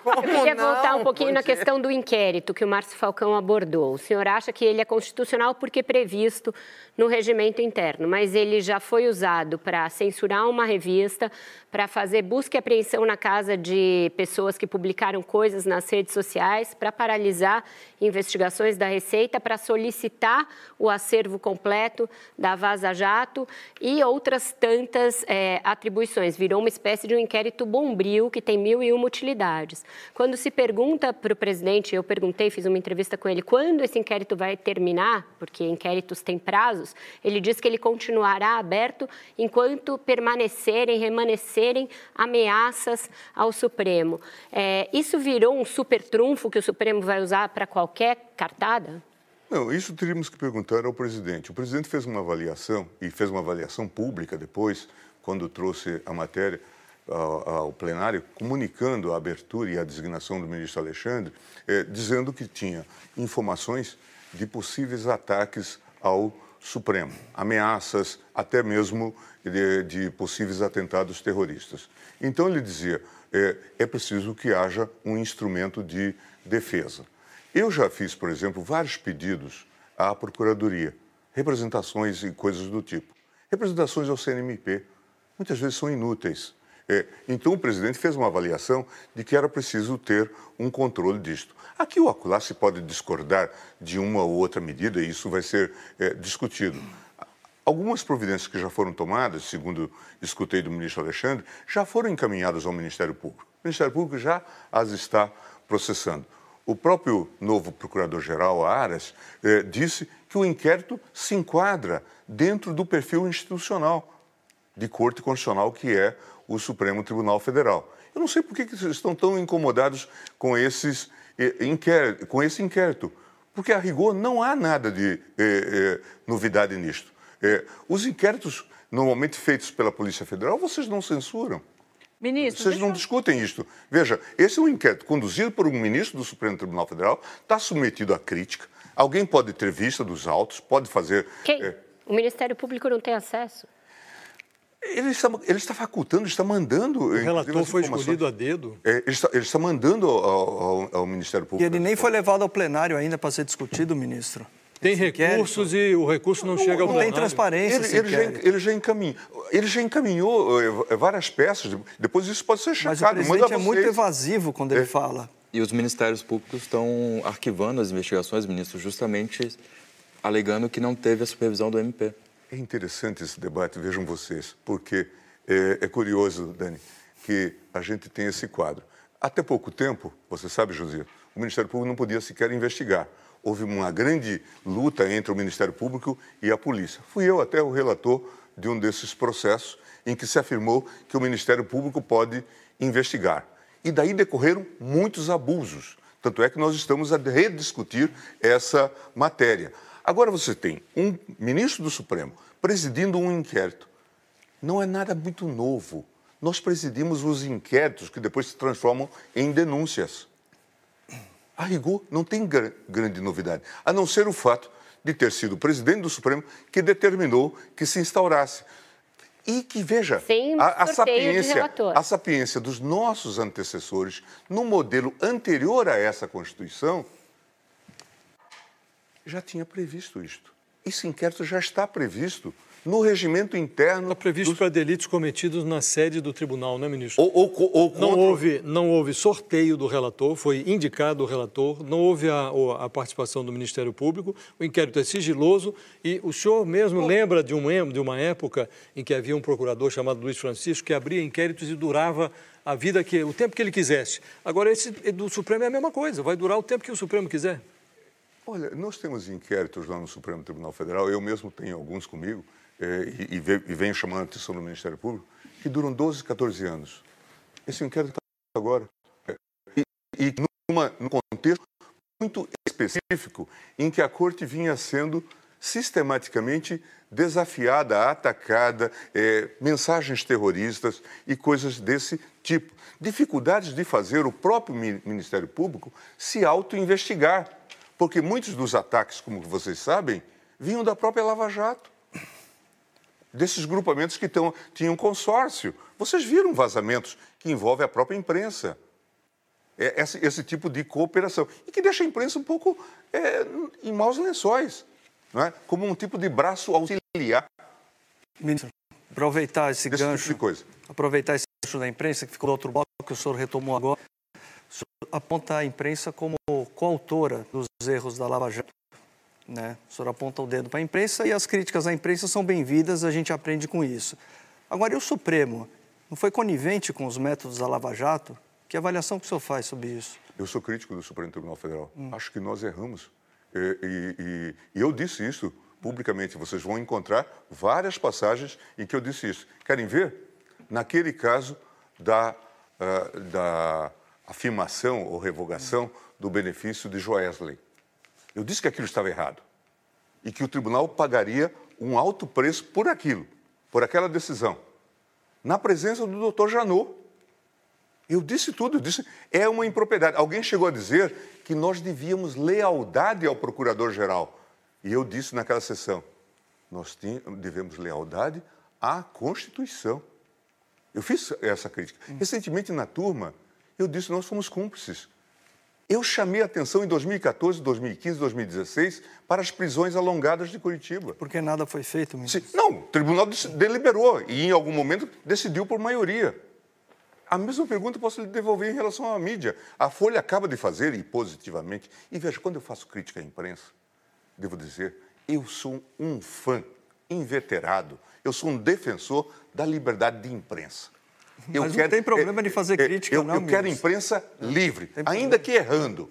Eu queria voltar um pouquinho na questão do inquérito que o Márcio Falcão abordou. O senhor acha que ele é constitucional porque previsto no regimento interno, mas ele já foi usado para censurar uma revista, para fazer busca e apreensão na casa de pessoas que publicaram coisas nas redes sociais, para paralisar investigações da Receita, para solicitar o acervo completo da Vaza Jato e outras tantas é, atribuições. Virou uma espécie de um inquérito bombril que tem mil e uma utilidades. Quando se pergunta para o presidente, eu perguntei, fiz uma entrevista com ele, quando esse inquérito vai terminar, porque inquéritos têm prazos, ele diz que ele continuará aberto enquanto permanecerem, remanescerem ameaças ao Supremo. É, isso virou um super trunfo que o Supremo vai usar para qualquer cartada? Não, isso teríamos que perguntar ao presidente. O presidente fez uma avaliação, e fez uma avaliação pública depois, quando trouxe a matéria ao, plenário, comunicando a abertura e a designação do ministro Alexandre, eh, dizendo que tinha informações de possíveis ataques ao Supremo, ameaças até mesmo de, de possíveis atentados terroristas. Então ele dizia: é, é preciso que haja um instrumento de defesa. Eu já fiz, por exemplo, vários pedidos à Procuradoria, representações e coisas do tipo. Representações ao CNMP, muitas vezes são inúteis. É, então o presidente fez uma avaliação de que era preciso ter um controle disto. Aqui ou acolá se pode discordar de uma ou outra medida e isso vai ser é, discutido. Algumas providências que já foram tomadas, segundo escutei do ministro Alexandre, já foram encaminhadas ao Ministério Público. O Ministério Público já as está processando. O próprio novo procurador-geral, Aras, eh, disse que o inquérito se enquadra dentro do perfil institucional de corte constitucional que é o Supremo Tribunal Federal. Eu não sei por que, que vocês estão tão incomodados com, esses, inquérito, com esse inquérito, porque a rigor não há nada de eh, eh, novidade nisto. Eh, os inquéritos normalmente feitos pela Polícia Federal, vocês não censuram. Ministro, Vocês não eu... discutem isto. Veja, esse é um inquérito conduzido por um ministro do Supremo Tribunal Federal, está submetido à crítica. Alguém pode ter vista dos autos, pode fazer. Quem? É... O Ministério Público não tem acesso? Ele está, ele está facultando, está mandando. O relator foi escolhido a dedo? É, ele, está, ele, está, mandando ao, ao, ao, Ministério Público. E ele nem foi levado ao plenário ainda para ser discutido, ministro. Tem recursos e o recurso não, não chega ao não plenário. Não tem transparência. Ele, ele, já, ele, já, encaminhou, ele já encaminhou eh, várias peças. Depois isso pode ser checado. Mas o presidente é muito evasivo quando ele é. fala. E os ministérios públicos estão arquivando as investigações, ministro, justamente alegando que não teve a supervisão do MP. É interessante esse debate, vejam vocês, porque é, é curioso, Dani, que a gente tem esse quadro. Até pouco tempo, você sabe, José, o Ministério Público não podia sequer investigar houve uma grande luta entre o Ministério Público e a polícia. Fui eu até o relator de um desses processos em que se afirmou que o Ministério Público pode investigar. E daí decorreram muitos abusos. Tanto é que nós estamos a rediscutir essa matéria. Agora você tem um ministro do Supremo presidindo um inquérito. Não é nada muito novo. Nós presidimos os inquéritos que depois se transformam em denúncias a rigor, não tem grande novidade, a não ser o fato de ter sido o presidente do Supremo que determinou que se instaurasse. E que, veja, a, a, sapiência, a sapiência dos nossos antecessores, no modelo anterior a essa Constituição, já tinha previsto isto. Esse inquérito já está previsto no regimento interno. Está previsto dos... para delitos cometidos na sede do tribunal, não é, ministro? Ou, ou, ou não, houve, não houve sorteio do relator, foi indicado o relator, não houve a, a, participação do Ministério Público, o inquérito é sigiloso e o senhor mesmo lembra de, um, de uma época em que havia um procurador chamado Luiz Francisco que abria inquéritos e durava a vida que o tempo que ele quisesse. Agora esse do Supremo é a mesma coisa, vai durar o tempo que o Supremo quiser. Olha, nós temos inquéritos lá no Supremo Tribunal Federal, eu mesmo tenho alguns comigo, é, e, e venho chamando a atenção do Ministério Público, que duram 12, 14 anos. Esse inquérito está agora. É, e, e numa, num contexto muito específico em que a Corte vinha sendo sistematicamente desafiada, atacada, é, mensagens terroristas e coisas desse tipo. Dificuldades de fazer o próprio Ministério Público se auto-investigar, porque muitos dos ataques, como vocês sabem, vinham da própria Lava Jato desses grupamentos que tão, tinham consórcio. Vocês viram vazamentos que envolvem a própria imprensa. É esse, esse, tipo de cooperação. E que deixa a imprensa um pouco é, em maus lençóis, não é? como um tipo de braço auxiliar. Ministro, aproveitar esse Desse gancho. Tipo de coisa. Aproveitar esse gancho da imprensa, que ficou do outro bloco, que o senhor retomou agora. O senhor aponta a imprensa como coautora dos erros da Lava Jato. Né? O senhor aponta o dedo para a imprensa e as críticas à imprensa são bem-vindas, a gente aprende com isso. Agora, e o Supremo? Não foi conivente com os métodos da Lava Jato? Que avaliação que o senhor faz sobre isso? Eu sou crítico do Supremo Tribunal Federal. Hum. Acho que nós erramos. E, e, e, eu disse isso publicamente. Vocês vão encontrar várias passagens em que eu disse isso. Querem ver? Naquele caso da, uh, da afirmação ou revogação. Do benefício de Joesley. Eu disse que aquilo estava errado e que o tribunal pagaria um alto preço por aquilo, por aquela decisão. Na presença do doutor Janot. Eu disse tudo, eu disse, é uma impropriedade. Alguém chegou a dizer que nós devíamos lealdade ao procurador-geral. E eu disse naquela sessão, nós devemos lealdade à Constituição. Eu fiz essa crítica. Recentemente, na turma, eu disse, nós fomos cúmplices. Eu chamei a atenção em 2014, 2015, 2016 para as prisões alongadas de Curitiba. Porque nada foi feito, ministro? Não, o tribunal deliberou e, em algum momento, decidiu por maioria. A mesma pergunta eu posso lhe devolver em relação à mídia. A Folha acaba de fazer, e positivamente, e veja, quando eu faço crítica à imprensa, devo dizer, eu sou um fã inveterado, eu sou um defensor da liberdade de imprensa. Eu Mas quero, não tem problema de fazer é, crítica, eu, não, Eu quero imprensa livre, ainda que errando.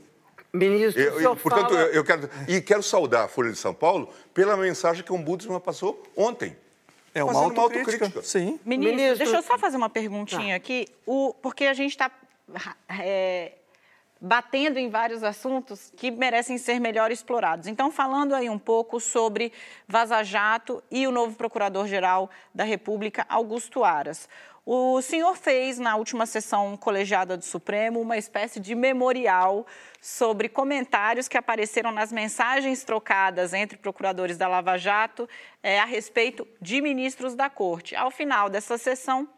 Ministro, eu, eu, portanto, eu, quero e quero saudar a Folha de São Paulo pela mensagem que o Ombudsman passou ontem. É uma fazendo autocrítica. Sim. Ministro, Ministro- deixa eu só fazer uma perguntinha aqui, o, porque a gente está batendo em vários assuntos que merecem ser melhor explorados. Então, falando aí um pouco sobre Vaza Jato e o novo Procurador-Geral da República, Augusto Aras. O senhor fez, na última sessão colegiada do Supremo, uma espécie de memorial sobre comentários que apareceram nas mensagens trocadas entre procuradores da Lava Jato eh, a respeito de ministros da Corte. Ao final dessa sessão,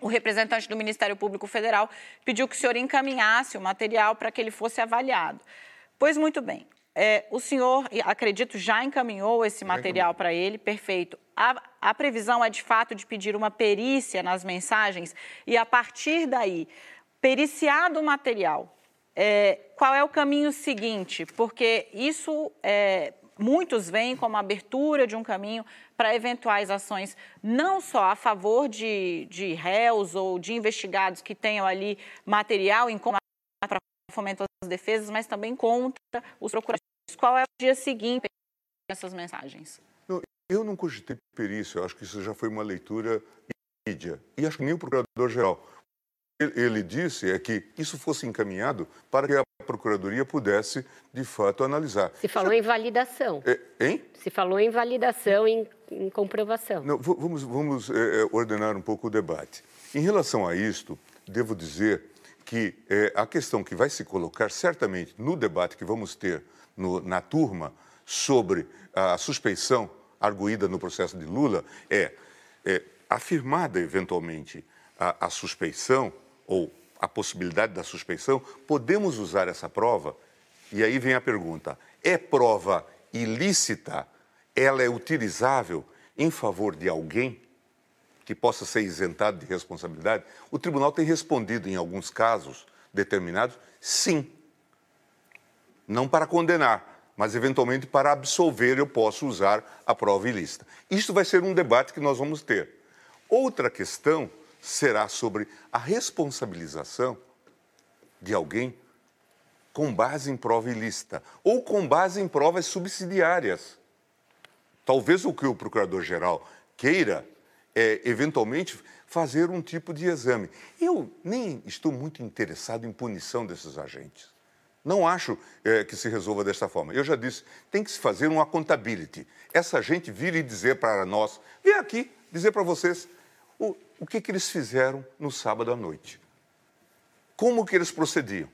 o representante do Ministério Público Federal pediu que o senhor encaminhasse o material para que ele fosse avaliado. Pois muito bem, é, o senhor, acredito, já encaminhou esse material para ele, perfeito. A, a previsão é, de fato, de pedir uma perícia nas mensagens e, a partir daí, periciado o material, é, qual é o caminho seguinte? Porque isso, é, muitos veem como abertura de um caminho para eventuais ações, não só a favor de, de réus ou de investigados que tenham ali material em para fomentar as defesas, mas também contra os procuradores. Qual é o dia seguinte essas mensagens? Não, eu não cogitei perícia, eu acho que isso já foi uma leitura mídia. E acho que nem o procurador-geral. Ele disse é que isso fosse encaminhado para que a Procuradoria pudesse, de fato, analisar. Se falou em validação. É, hein? Se falou em validação, em, em comprovação. Não, vamos vamos é, é, ordenar um pouco o debate. Em relação a isto, devo dizer que é, a questão que vai se colocar certamente no debate que vamos ter no- na turma sobre a suspeição arguída no processo de Lula é, é, afirmada eventualmente a, a suspeição ou a possibilidade da suspeição, podemos usar essa prova? E aí vem a pergunta: é prova ilícita? Ela é utilizável em favor de alguém que possa ser isentado de responsabilidade? O tribunal tem respondido em alguns casos determinados, sim. Não para condenar, mas eventualmente para absolver eu posso usar a prova ilícita. Isto vai ser um debate que nós vamos ter. Outra questão será sobre a responsabilização de alguém com base em prova ilícita ou com base em provas subsidiárias. Talvez o que o procurador-geral queira é, eventualmente, fazer um tipo de exame. Eu nem estou muito interessado em punição desses agentes. Não acho é, que se resolva desta forma. Eu já disse, tem que se fazer uma accountability. Essa gente vir e dizer para nós, vem aqui dizer para vocês o, o que, que eles fizeram no sábado à noite. Como que eles procediam?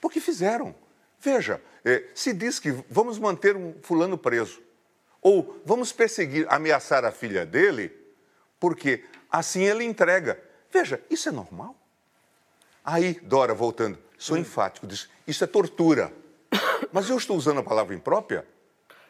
Porque fizeram. Veja, é, se diz que vamos manter um fulano preso, ou vamos perseguir, ameaçar a filha dele, porque assim ele entrega. Veja, isso é normal? Aí, Dora, voltando, sou enfático, diz, isso é tortura. Mas eu estou usando a palavra imprópria?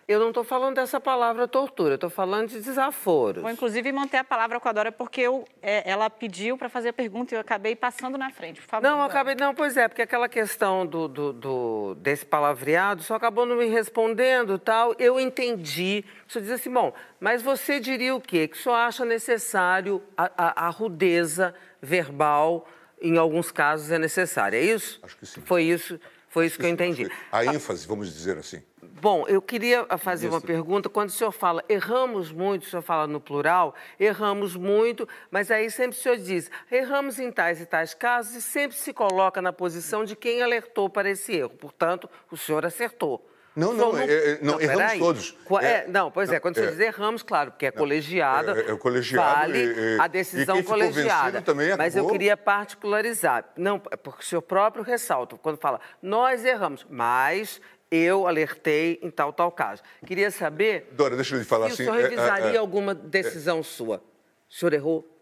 Eu não estou falando dessa palavra tortura, eu estou falando de desaforos. Vou, inclusive, manter a palavra com a Dora, porque eu, é, ela pediu para fazer a pergunta e eu acabei passando na frente. Por favor. Não, acabei. Não, pois é, porque aquela questão do, do, do- desse palavreado só acabou não me respondendo tal. Eu entendi. O senhor diz assim, bom, mas você diria o quê? Que o senhor acha necessário a, a- a rudeza verbal, em alguns casos é necessária, é isso? Acho que sim. Foi isso, foi isso que eu entendi. A ênfase, vamos dizer assim. Bom, eu queria fazer uma Isso. pergunta. Quando o senhor fala erramos muito, o senhor fala no plural, erramos muito, mas aí sempre o senhor diz erramos em tais e tais casos e sempre se coloca na posição de quem alertou para esse erro. Portanto, o senhor acertou. Não, não, é- é- não, erramos peraí. todos. É, é, não, pois é, não, quando você é. diz erramos, claro, porque é colegiada, é- é o colegiado vale e- a decisão colegiada. também mas eu queria particularizar. Não, é porque o senhor próprio ressalta, quando fala, nós erramos, mas eu alertei em tal, tal caso. Queria saber Dora, deixa eu lhe falar se assim. o senhor é, é, revisaria é, alguma decisão sua. O senhor errou?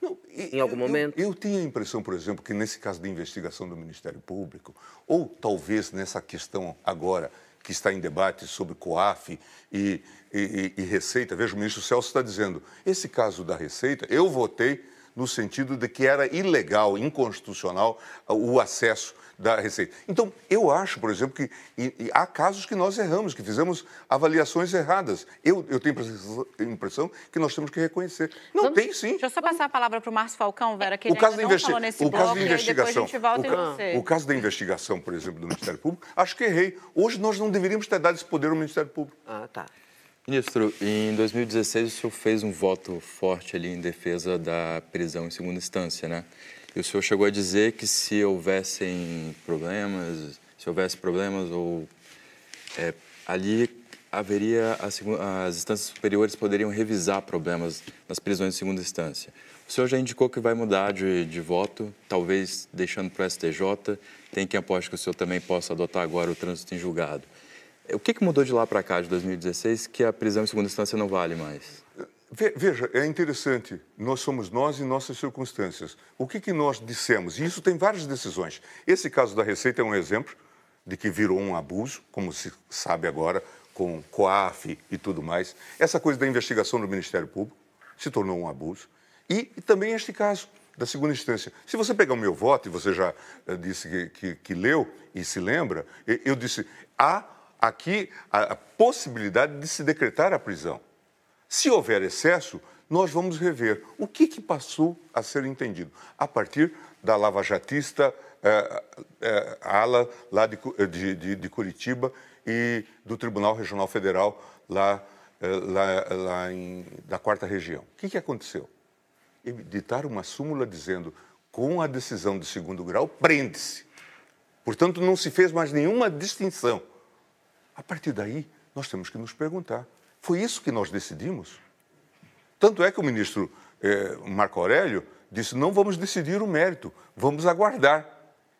Não, Em algum eu- momento? Eu, eu tenho a impressão, por exemplo, que nesse caso da investigação do Ministério Público, ou talvez nessa questão agora que está em debate sobre COAF e, e- e- e Receita, veja, o ministro Celso está dizendo, esse caso da Receita, eu votei no sentido de que era ilegal, inconstitucional o acesso da Receita. Então, eu acho, por exemplo, que e- e há casos que nós erramos, que fizemos avaliações erradas. Eu, eu tenho a impressão que nós temos que reconhecer. Não, Vamos- tem sim. Deixa eu só passar a palavra para o Márcio Falcão, Vera, que O ele caso, ainda da não investi- falou nesse o caso bloco, e depois a investigação, gente volta o, em ca- você. o caso da investigação, por exemplo, do Ministério Público, acho que errei. Hoje nós não deveríamos ter dado esse poder ao Ministério Público. Ah, tá. Ministro, em 2016 o senhor fez um voto forte ali em defesa da prisão em segunda instância, né? E o senhor chegou a dizer que se houvessem problemas, se houvesse problemas ou é, ali haveria as, as instâncias superiores poderiam revisar problemas nas prisões de segunda instância. O senhor já indicou que vai mudar de, de voto, talvez deixando para o STJ. Tem quem aposte que o senhor também possa adotar agora o trânsito em julgado. O que, que mudou de lá para cá, de 2016, que a prisão em segunda instância não vale mais? Veja, é interessante. Nós somos nós e nossas circunstâncias. O que, que nós dissemos? E isso tem várias decisões. Esse caso da Receita é um exemplo de que virou um abuso, como se sabe agora, com COAF e tudo mais. Essa coisa da investigação do Ministério Público se tornou um abuso. E, e também este caso da segunda instância. Se você pegar o meu voto, e você já uh, disse que, que, que, leu e se lembra, eu disse, há aqui a, possibilidade de se decretar a prisão. Se houver excesso, nós vamos rever o que, que passou a ser entendido a partir da lavajatista eh, eh, ala lá de, de, de, Curitiba e do Tribunal Regional Federal lá, eh, lá, lá em, da quarta região. O que, que aconteceu? Editaram uma súmula dizendo com a decisão de segundo grau, prende-se. Portanto, não se fez mais nenhuma distinção a partir daí, nós temos que nos perguntar: foi isso que nós decidimos? Tanto é que o ministro eh, Marco Aurélio disse: não vamos decidir o mérito, vamos aguardar.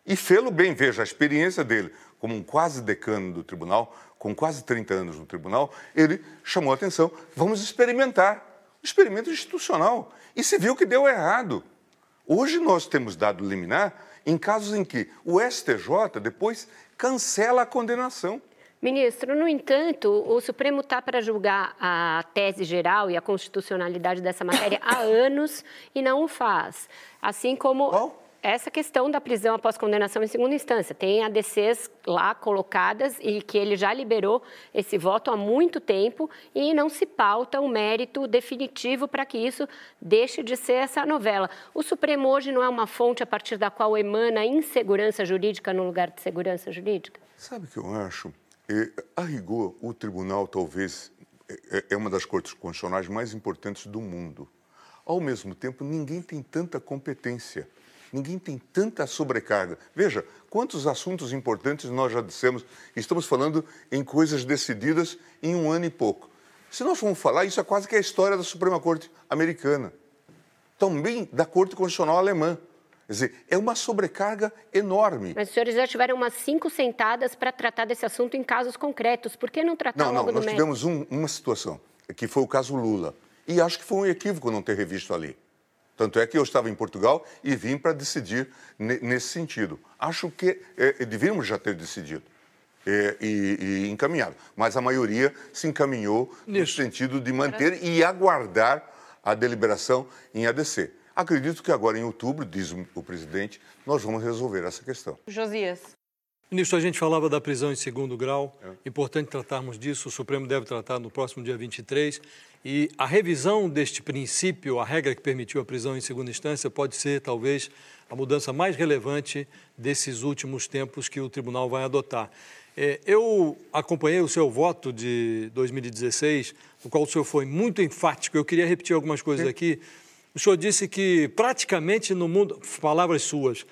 E fê-lo bem, veja, a experiência dele como um quase decano do tribunal, com quase 30 anos no tribunal, ele chamou a atenção: vamos experimentar. Experimento institucional. E se viu que deu errado. Hoje nós temos dado liminar em casos em que o STJ depois cancela a condenação. Ministro, no entanto, o Supremo está para julgar a tese geral e a constitucionalidade dessa matéria há anos e não o faz. Assim como Qual? essa questão da prisão após condenação em segunda instância. Tem ADCs lá colocadas e que ele já liberou esse voto há muito tempo e não se pauta um mérito definitivo para que isso deixe de ser essa novela. O Supremo hoje não é uma fonte a partir da qual emana insegurança jurídica no lugar de segurança jurídica? Sabe o que eu acho? A rigor, o tribunal talvez é, é, é uma das cortes constitucionais mais importantes do mundo. Ao mesmo tempo, ninguém tem tanta competência, ninguém tem tanta sobrecarga. Veja, quantos assuntos importantes nós já dissemos, estamos falando em coisas decididas em um ano e pouco. Se nós formos falar, isso é quase que a história da Suprema Corte americana, também da Corte Constitucional alemã. Quer dizer, é uma sobrecarga enorme. Mas os senhores já tiveram umas cinco sentadas para tratar desse assunto em casos concretos. Por que não tratar não, logo não, nós tivemos um, uma situação, que foi o caso Lula. E acho que foi um equívoco não ter revisto ali. Tanto é que eu estava em Portugal e vim para decidir nesse sentido. Acho que é, devíamos já ter decidido. É, e, e, encaminhado. Mas a maioria se encaminhou Isso. no sentido de manter e aguardar a deliberação em ADC. Acredito que agora, em outubro, diz o presidente, nós vamos resolver essa questão. Josias. Ministro, a gente falava da prisão em segundo grau. É. Importante tratarmos disso. O Supremo deve tratar no próximo dia 23. E a revisão deste princípio, a regra que permitiu a prisão em segunda instância, pode ser, talvez, a mudança mais relevante desses últimos tempos que o tribunal vai adotar. É, eu acompanhei o seu voto de 2016, no qual o senhor foi muito enfático. Eu queria repetir algumas coisas aqui o senhor disse que praticamente no mundo, palavras suas,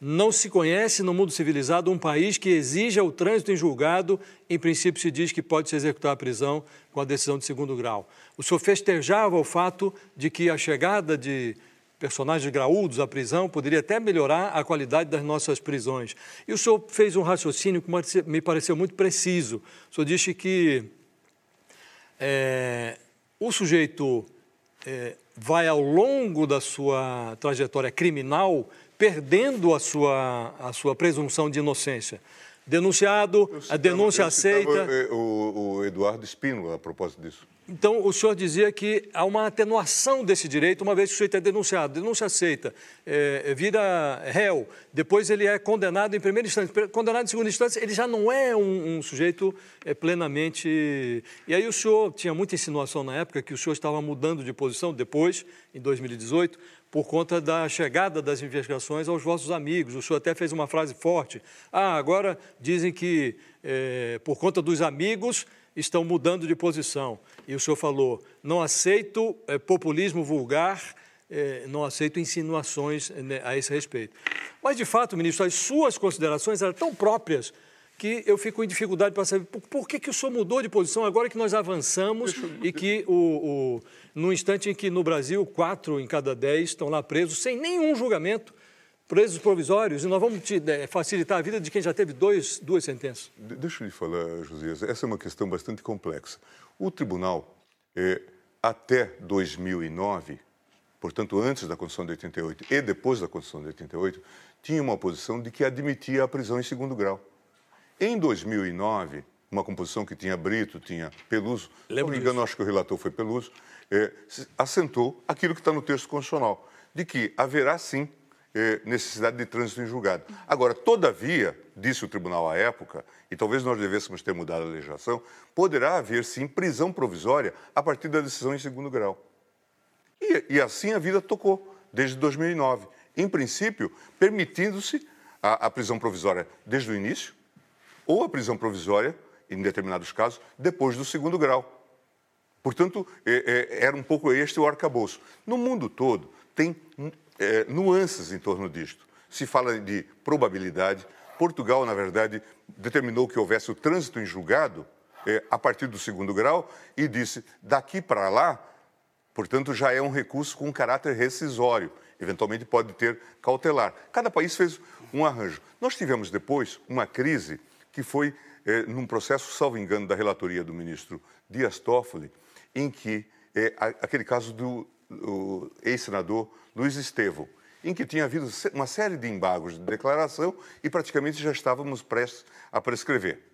não se conhece no mundo civilizado um país que exija o trânsito em julgado. Em princípio, se diz que pode se executar a prisão com a decisão de segundo grau. O senhor festejava o fato de que a chegada de personagens graúdos à prisão poderia até melhorar a qualidade das nossas prisões. E o senhor fez um raciocínio que me pareceu muito preciso. O senhor disse que é, o sujeito é, vai ao longo da sua trajetória criminal perdendo a sua, a sua presunção de inocência. Denunciado, a denúncia aceita. Eh, o, o Eduardo Espínola a propósito disso. Então, o senhor dizia que há uma atenuação desse direito, uma vez que o sujeito é denunciado, denúncia aceita, é, vira réu, depois ele é condenado em primeira instância. Condenado em segunda instância, ele já não é um, um sujeito é, plenamente. E aí o senhor tinha muita insinuação na época que o senhor estava mudando de posição depois, em 2018, por conta da chegada das investigações aos vossos amigos. O senhor até fez uma frase forte. Ah, agora dizem que, é, por conta dos amigos estão mudando de posição. E o senhor falou: não aceito é, populismo vulgar, é, não aceito insinuações né, a esse respeito. Mas, de fato, ministro, as suas considerações eram tão próprias que eu fico em dificuldade para saber por, por, que, que o senhor mudou de posição agora que nós avançamos e que, o, o, no instante em que no Brasil, quatro em cada dez estão lá presos sem nenhum julgamento, presos provisórios, e nós vamos te, é, facilitar a vida de quem já teve dois, duas sentenças. De, deixa eu lhe falar, Josias, essa é uma questão bastante complexa. O tribunal, é, até 2009, portanto, antes da Constituição de 88 e depois da Constituição de 88, tinha uma posição de que admitia a prisão em segundo grau. Em 2009, uma composição que tinha Brito, tinha Peluso, se não me engano, acho que o relator foi Peluso, é, assentou aquilo que está no texto constitucional, de que haverá sim é, necessidade de trânsito em julgado. Agora, todavia, disse o tribunal à época, e talvez nós devêssemos ter mudado a legislação, poderá haver sim prisão provisória a partir da decisão em segundo grau. E, e assim a vida tocou, desde 2009. Em princípio, permitindo-se a, a prisão provisória desde o início, ou a prisão provisória, em determinados casos, depois do segundo grau. Portanto, é, é, era um pouco este o arcabouço. No mundo todo, tem é, nuances em torno disto. Se fala de probabilidade. Portugal, na verdade, determinou que houvesse o trânsito em julgado a partir do segundo grau e disse: daqui para lá, portanto, já é um recurso com caráter rescisório. Eventualmente pode ter cautelar. Cada país fez um arranjo. Nós tivemos depois uma crise que foi é, num processo, salvo engano, da relatoria do ministro Dias Toffoli, em que é, aquele caso do ex-senador Luiz Estevão, em que tinha havido uma série de embargos de declaração e praticamente já estávamos prestes a prescrever.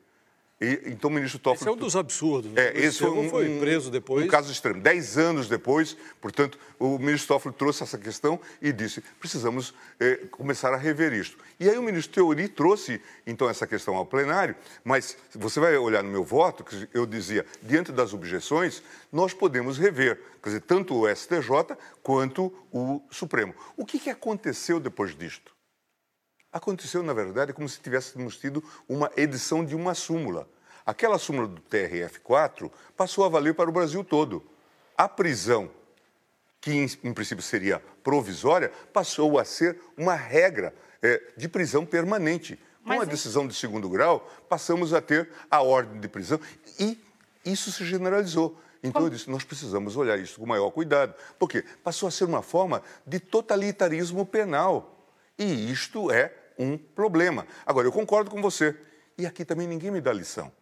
E, então o ministro Toffoli... Esse é um dos absurdos. Né? É, esse foi, um, foi preso depois. Um caso extremo. Dez anos depois, portanto, o ministro Toffoli trouxe essa questão e disse, precisamos é, começar a rever isto. E aí o ministro Teori trouxe, então, essa questão ao plenário, mas você vai olhar no meu voto, que eu dizia, diante das objeções, nós podemos rever, quer dizer, tanto o STJ quanto o Supremo. O que, que aconteceu depois disto? Aconteceu, na verdade, como se tivéssemos tido uma edição de uma súmula. Aquela súmula do TRF4 passou a valer para o Brasil todo. A prisão, que em, em princípio seria provisória, passou a ser uma regra é, de prisão permanente. Com Mas a decisão de segundo grau, passamos a ter a ordem de prisão e isso se generalizou. Então eu disse, nós precisamos olhar isso com maior cuidado, porque passou a ser uma forma de totalitarismo penal. E isto é um problema. Agora, eu concordo com você. E aqui também ninguém me dá lição.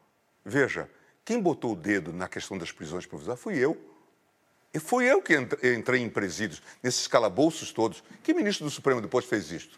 Veja, quem botou o dedo na questão das prisões provisórias fui eu. E foi eu que entrei em presídios, nesses calabouços todos. Que ministro do Supremo depois fez isto?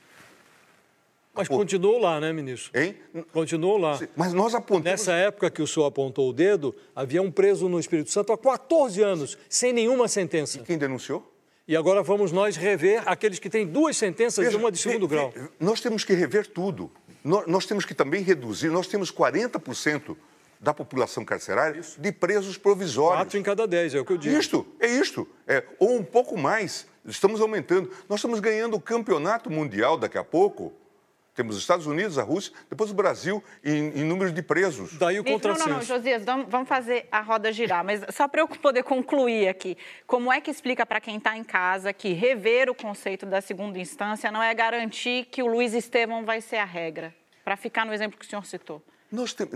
Mas Pô. continuou lá, né, ministro? Hein? Continuou lá. Mas nós apontamos... Nessa época que o senhor apontou o dedo, havia um preso no Espírito Santo há 14 anos, sem nenhuma sentença. E quem denunciou? E agora vamos nós rever aqueles que têm duas sentenças Veja, e uma de segundo ve, grau. Nós temos que rever tudo. Nós, nós, temos que também reduzir. Nós temos 40% da população carcerária Isso. de presos provisórios. Quatro em cada dez, é o que eu digo. Isto, é isto. É, ou um pouco mais. Estamos aumentando. Nós estamos ganhando o campeonato mundial daqui a pouco temos os Estados Unidos, a Rússia, depois o Brasil em, em números de presos. Daí o contrassenso. Não, não, não, Josias, vamos fazer a roda girar. Mas só para eu poder concluir aqui, como é que explica para quem está em casa que rever o conceito da segunda instância não é garantir que o Luiz Estevão vai ser a regra? Para ficar no exemplo que o senhor citou. Nós tem,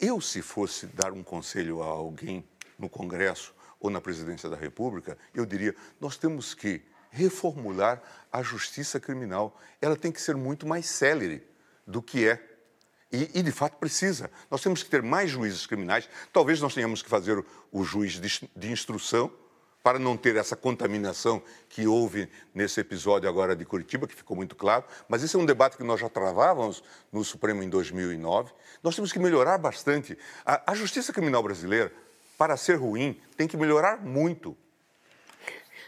eu, se fosse dar um conselho a alguém no Congresso ou na presidência da República, eu diria: nós temos que reformular a justiça criminal. Ela tem que ser muito mais célere do que é. E, e, de fato precisa. Nós temos que ter mais juízes criminais. Talvez nós tenhamos que fazer o, juiz de, de, instrução para não ter essa contaminação que houve nesse episódio agora de Curitiba, que ficou muito claro. Mas esse é um debate que nós já travávamos no Supremo em 2009. Nós temos que melhorar bastante. a, a justiça criminal brasileira, para ser ruim, tem que melhorar muito.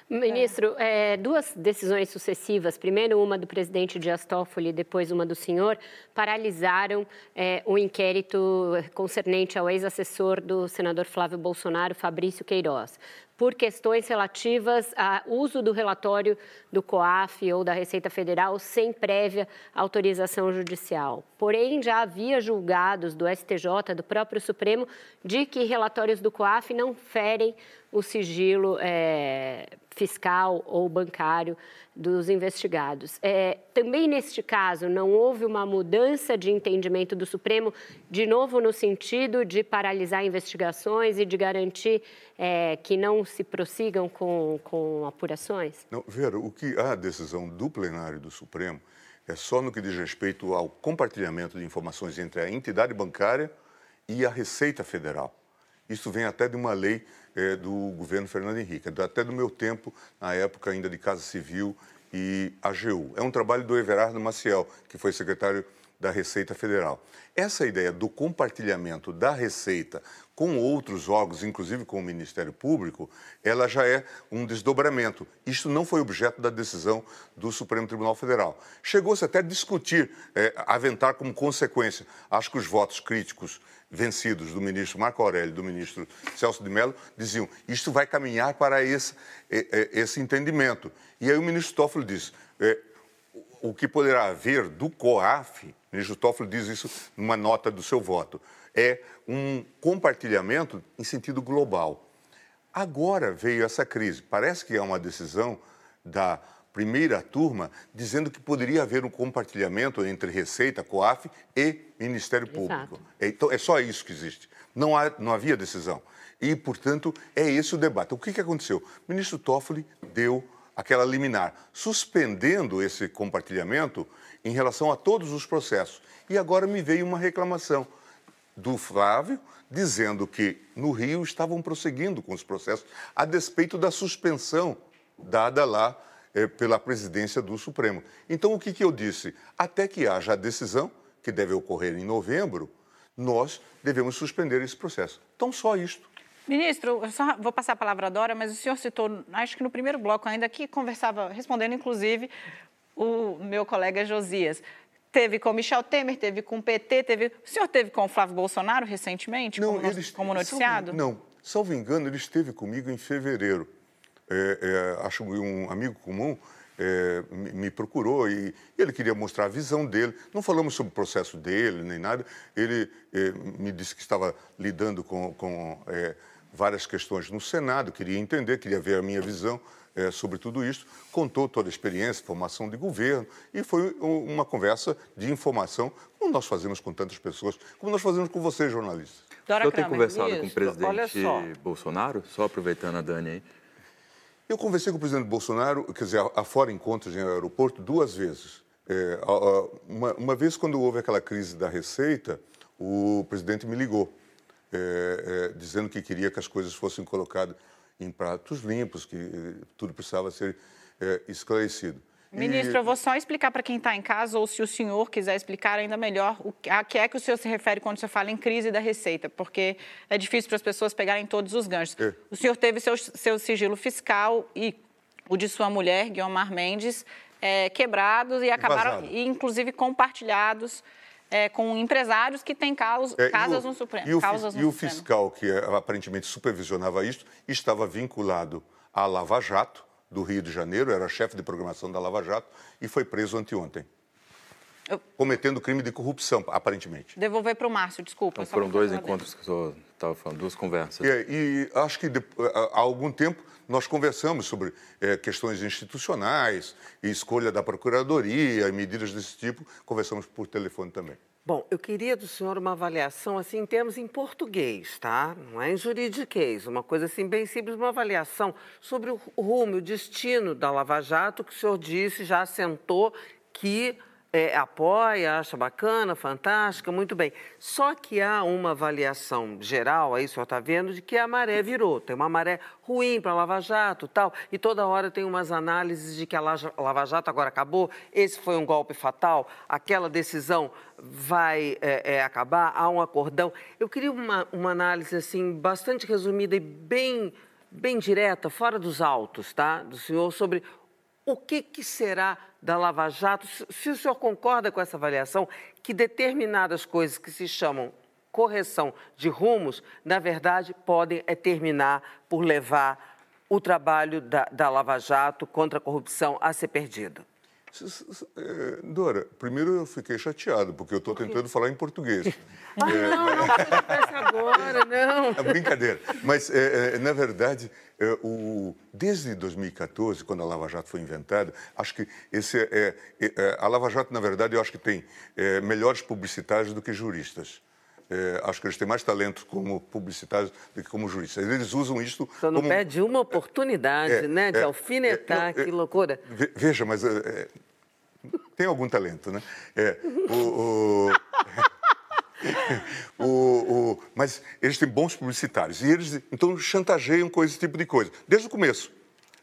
Ministro, é, duas decisões sucessivas, primeiro uma do presidente Dias Toffoli, depois uma do senhor, paralisaram é, um inquérito concernente ao ex-assessor do senador Flávio Bolsonaro, Fabrício Queiroz. por questões relativas ao uso do relatório do COAF ou da Receita Federal sem prévia autorização judicial. Porém, já havia julgados do STJ, do próprio Supremo, de que relatórios do COAF não ferem o sigilo é, fiscal ou bancário dos investigados. É, também neste caso, não houve uma mudança de entendimento do Supremo, de novo no sentido de paralisar investigações e de garantir é, que não se prossigam com, com apurações? Não, Vera, o que a decisão do plenário do Supremo é só no que diz respeito ao compartilhamento de informações entre a entidade bancária e a Receita Federal. Isso vem até de uma lei é, do governo Fernando Henrique, até do meu tempo, na época ainda de Casa Civil e AGU. É um trabalho do Everardo Maciel, que foi secretário da Receita Federal. Essa ideia do compartilhamento da Receita com outros órgãos, inclusive com o Ministério Público, ela já é um desdobramento. Isto não foi objeto da decisão do Supremo Tribunal Federal. Chegou-se até a discutir, é, aventar como consequência. Acho que os votos críticos vencidos do ministro Marco Aurélio e do ministro Celso de Mello diziam isto vai caminhar para esse, esse entendimento. E aí o ministro Toffoli disse é, o que poderá haver do COAF, ministro Toffoli diz isso numa nota do seu voto, é um compartilhamento em sentido global. Agora veio essa crise. Parece que é uma decisão da primeira turma dizendo que poderia haver um compartilhamento entre Receita, COAF e Ministério Público. É, então, é só isso que existe. Não, há, não havia decisão. E, portanto, é esse o debate. O que, que aconteceu? O ministro Toffoli deu aquela liminar, suspendendo esse compartilhamento em relação a todos os processos. E agora me veio uma reclamação do Flávio dizendo que no Rio estavam prosseguindo com os processos a despeito da suspensão dada lá é, pela presidência do Supremo. Então, o que, que eu disse? Até que haja a decisão, que deve ocorrer em novembro, nós devemos suspender esse processo. Então, só isto. Ministro, só vou passar a palavra à Dora, mas o senhor citou, acho que no primeiro bloco ainda, que conversava, respondendo inclusive o meu colega Josias. Teve com Michel Temer, teve com o PT, teve. O senhor teve com o Flávio Bolsonaro recentemente, não, como, eles, como noticiado? Salvo, não, salvo engano, ele esteve comigo em fevereiro é, é, acho que um amigo comum é, me procurou e ele queria mostrar a visão dele. Não falamos sobre o processo dele nem nada. Ele é, me disse que estava lidando com, com é, várias questões no Senado, queria entender, queria ver a minha visão é, sobre tudo isso. Contou toda a experiência, formação de governo e foi uma conversa de informação, como nós fazemos com tantas pessoas, como nós fazemos com vocês, jornalistas. Dora o senhor tem conversado isso, com o presidente Bolsonaro? Só aproveitando a Dani aí. Eu conversei com o presidente Bolsonaro, quer dizer, afora encontros em aeroporto, duas vezes. É, uma, uma, vez, quando houve aquela crise da Receita, o presidente me ligou, é, é, dizendo que queria que as coisas fossem colocadas em pratos limpos, que tudo precisava ser é, esclarecido. Ministro, eu vou só explicar para quem está em casa, ou se o senhor quiser explicar ainda melhor, o, a que é que o senhor se refere quando você fala em crise da Receita, porque é difícil para as pessoas pegarem todos os ganchos. É. O senhor teve seu, seu sigilo fiscal e o de sua mulher, Guiomar Mendes, é, quebrados e acabaram, e, inclusive, compartilhados é, com empresários que têm caus, é, casas o, no Supremo. E o, causas no e o fiscal que é, aparentemente supervisionava isto estava vinculado à Lava Jato, do Rio de Janeiro, era chefe de programação da Lava Jato e foi preso anteontem. Eu... Cometendo crime de corrupção, aparentemente. Devolver para o Márcio, desculpa. Então, foram dois encontros que o senhor estava falando, duas conversas. É, e acho que de, há algum tempo nós conversamos sobre é, questões institucionais, escolha da Procuradoria, e medidas desse tipo, conversamos por telefone também. Bom, eu queria do senhor uma avaliação assim em termos em português, tá? Não é em juridiquês, uma coisa assim bem simples, uma avaliação sobre o rumo, o destino da Lava Jato, que o senhor disse, já assentou que é, apoia, acha bacana, fantástica, muito bem. Só que há uma avaliação geral, aí o senhor está vendo, de que a maré virou. Tem uma maré ruim para Lava Jato tal. E toda hora tem umas análises de que a Lava Jato agora acabou, esse foi um golpe fatal, aquela decisão vai é, é, acabar, há um acordão. Eu queria uma, uma análise assim bastante resumida e bem, bem direta, fora dos autos, tá? Do senhor sobre o que, que será da Lava Jato? Se o senhor concorda com essa avaliação, que determinadas coisas que se chamam correção de rumos, na verdade, podem é, terminar por levar o trabalho da, da Lava Jato contra a corrupção a ser perdido? É, Dora, primeiro eu fiquei chateado, porque eu estou tentando falar em português. Ah, é, não, não precisa agora, não. É brincadeira. Mas, é, é, na verdade, é, o, desde 2014, quando a Lava Jato foi inventada, acho que esse é, é a Lava Jato, na verdade, eu acho que tem melhores publicitários do que juristas. É, acho que eles têm mais talento como publicitários do que como juristas. Eles usam isto. Só não como... perde uma oportunidade, é, né? De é, alfinetar, que loucura. Veja, mas tem algum talento, né? É, o, o, o, mas eles têm bons publicitários e eles então chantageiam com esse tipo de coisa desde o começo.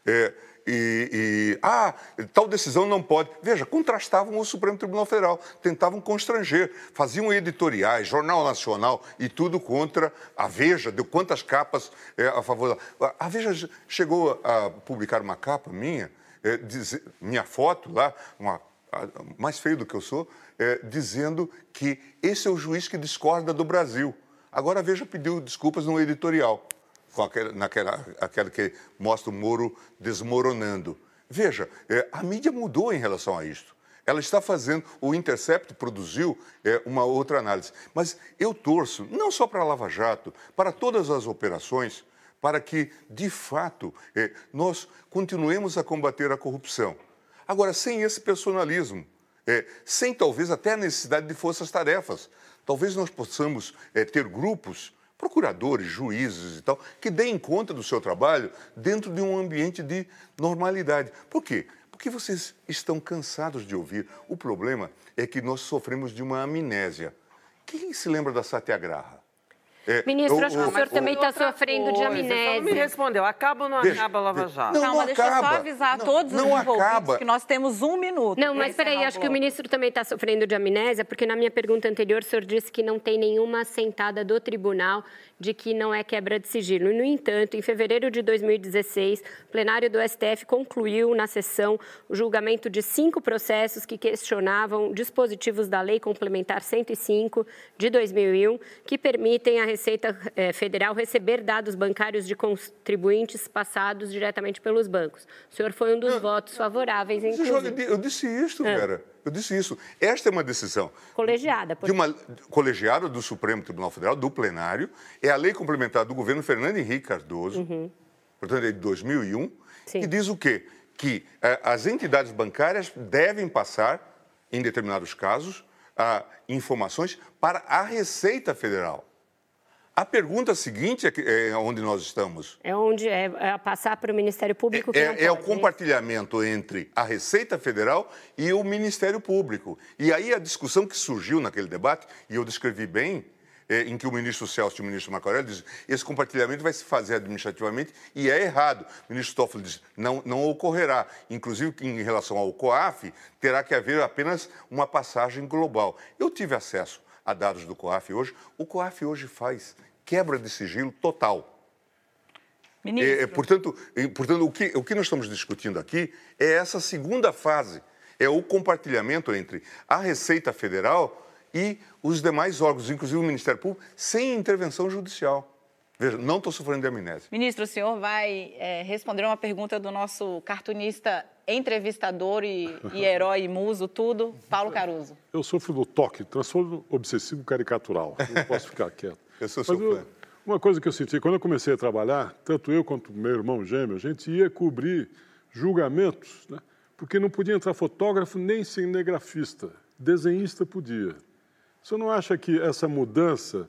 É, e, e, ah, tal decisão não pode. Veja, contrastavam o Supremo Tribunal Federal, tentavam constranger, faziam editoriais, Jornal Nacional e tudo contra a Veja, deu quantas capas é, a favor da. A Veja chegou a publicar uma capa minha, é, diz, minha foto lá, uma mais feio do que eu sou, é, dizendo que esse é o juiz que discorda do Brasil. Agora Veja pediu desculpas no editorial, com aquela, naquela, aquela que mostra o Moro desmoronando. Veja, é, a mídia mudou em relação a isto. Ela está fazendo, o Intercept produziu é, uma outra análise. Mas eu torço, não só para a Lava Jato, para todas as operações, para que, de fato, é, nós continuemos a combater a corrupção. Agora, sem esse personalismo, é, sem talvez até a necessidade de forças-tarefas, talvez nós possamos é, ter grupos, procuradores, juízes e tal, que deem conta do seu trabalho dentro de um ambiente de normalidade. Por quê? Porque vocês estão cansados de ouvir. O problema é que nós sofremos de uma amnésia. Quem se lembra da Satyagraha? É, Ministro, o, acho que o, senhor também está sofrendo coisa, de amnésia. Não me respondeu. Acaba ou não Deixa, acaba a Lava Jato? Não, não, não deixa acaba. só avisar não, todos não os envolvidos acaba. que nós temos um minuto. Não, mas peraí, acho que o ministro também está sofrendo de amnésia, porque na minha pergunta anterior o senhor disse que não tem nenhuma sentada do tribunal de que não é quebra de sigilo. No entanto, em fevereiro de 2016, o plenário do STF concluiu na sessão o julgamento de cinco processos que questionavam dispositivos da Lei Complementar 105 de 2001 que permitem à Receita eh, Federal receber dados bancários de contribuintes passados diretamente pelos bancos. O senhor foi um dos votos favoráveis, inclusive. Eu disse isso, ah. Vera. Eu disse isso. Esta é uma decisão. Colegiada. Por... De uma colegiada do Supremo Tribunal Federal, do plenário. É a lei complementar do governo Fernando Henrique Cardoso, uhum. portanto, é de 2001, Sim. que diz o quê? Que eh, as entidades bancárias devem passar, em determinados casos, informações para a Receita Federal. A pergunta seguinte é, é onde nós estamos. É onde é, é passar para o Ministério Público. É, é, é o compartilhamento entre a Receita Federal e o Ministério Público. E aí a discussão que surgiu naquele debate, e eu descrevi bem, é, em que o ministro Celso e o ministro Macarelli dizem esse compartilhamento vai se fazer administrativamente e é errado. O ministro Toffoli diz não, não ocorrerá. Inclusive, em relação ao COAF, terá que haver apenas uma passagem global. Eu tive acesso a dados do COAF hoje. O COAF hoje faz quebra de sigilo total. Ministro. É, portanto, portanto o, que, o que nós estamos discutindo aqui é essa segunda fase, é o compartilhamento entre a Receita Federal e os demais órgãos, inclusive o Ministério Público, sem intervenção judicial. Veja, não estou sofrendo de amnésia. Ministro, o senhor vai é, responder uma pergunta do nosso cartunista, entrevistador e, e herói e muso, tudo, Paulo Caruso. Eu sofro do toque, transtorno obsessivo caricatural. Não posso ficar quieto. eu sou seu fã. Uma coisa que eu senti, quando eu comecei a trabalhar, tanto eu quanto meu irmão gêmeo, a gente ia cobrir julgamentos, né? porque não podia entrar fotógrafo nem cinegrafista, desenhista podia. Você não acha que essa mudança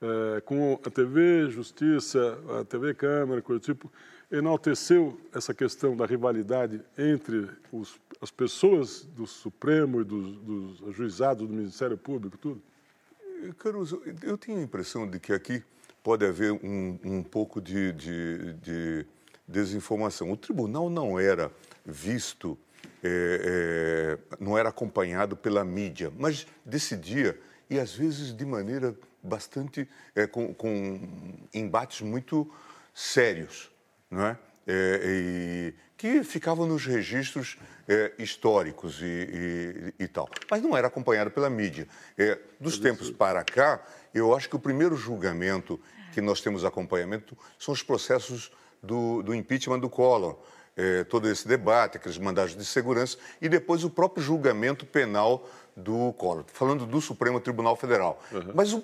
é, com a TV Justiça, a TV Câmara, coisa do tipo, enalteceu essa questão da rivalidade entre os, as pessoas do Supremo e dos, dos juizados do Ministério Público, tudo? Caruso, eu tenho a impressão de que aqui pode haver um, um pouco de, de, de, desinformação. O tribunal não era visto, é, é, não era acompanhado pela mídia, mas decidia, e às vezes de maneira bastante é, com, com, embates muito sérios, não é? é e, que ficavam nos registros é, históricos e, e, e, tal, mas não era acompanhado pela mídia. É, dos tempos para cá, eu acho que o primeiro julgamento que nós temos acompanhamento são os processos do, do impeachment do Collor. É, todo esse debate, aqueles mandados de segurança e depois o próprio julgamento penal do Collor, falando do Supremo Tribunal Federal. Uhum. Mas o,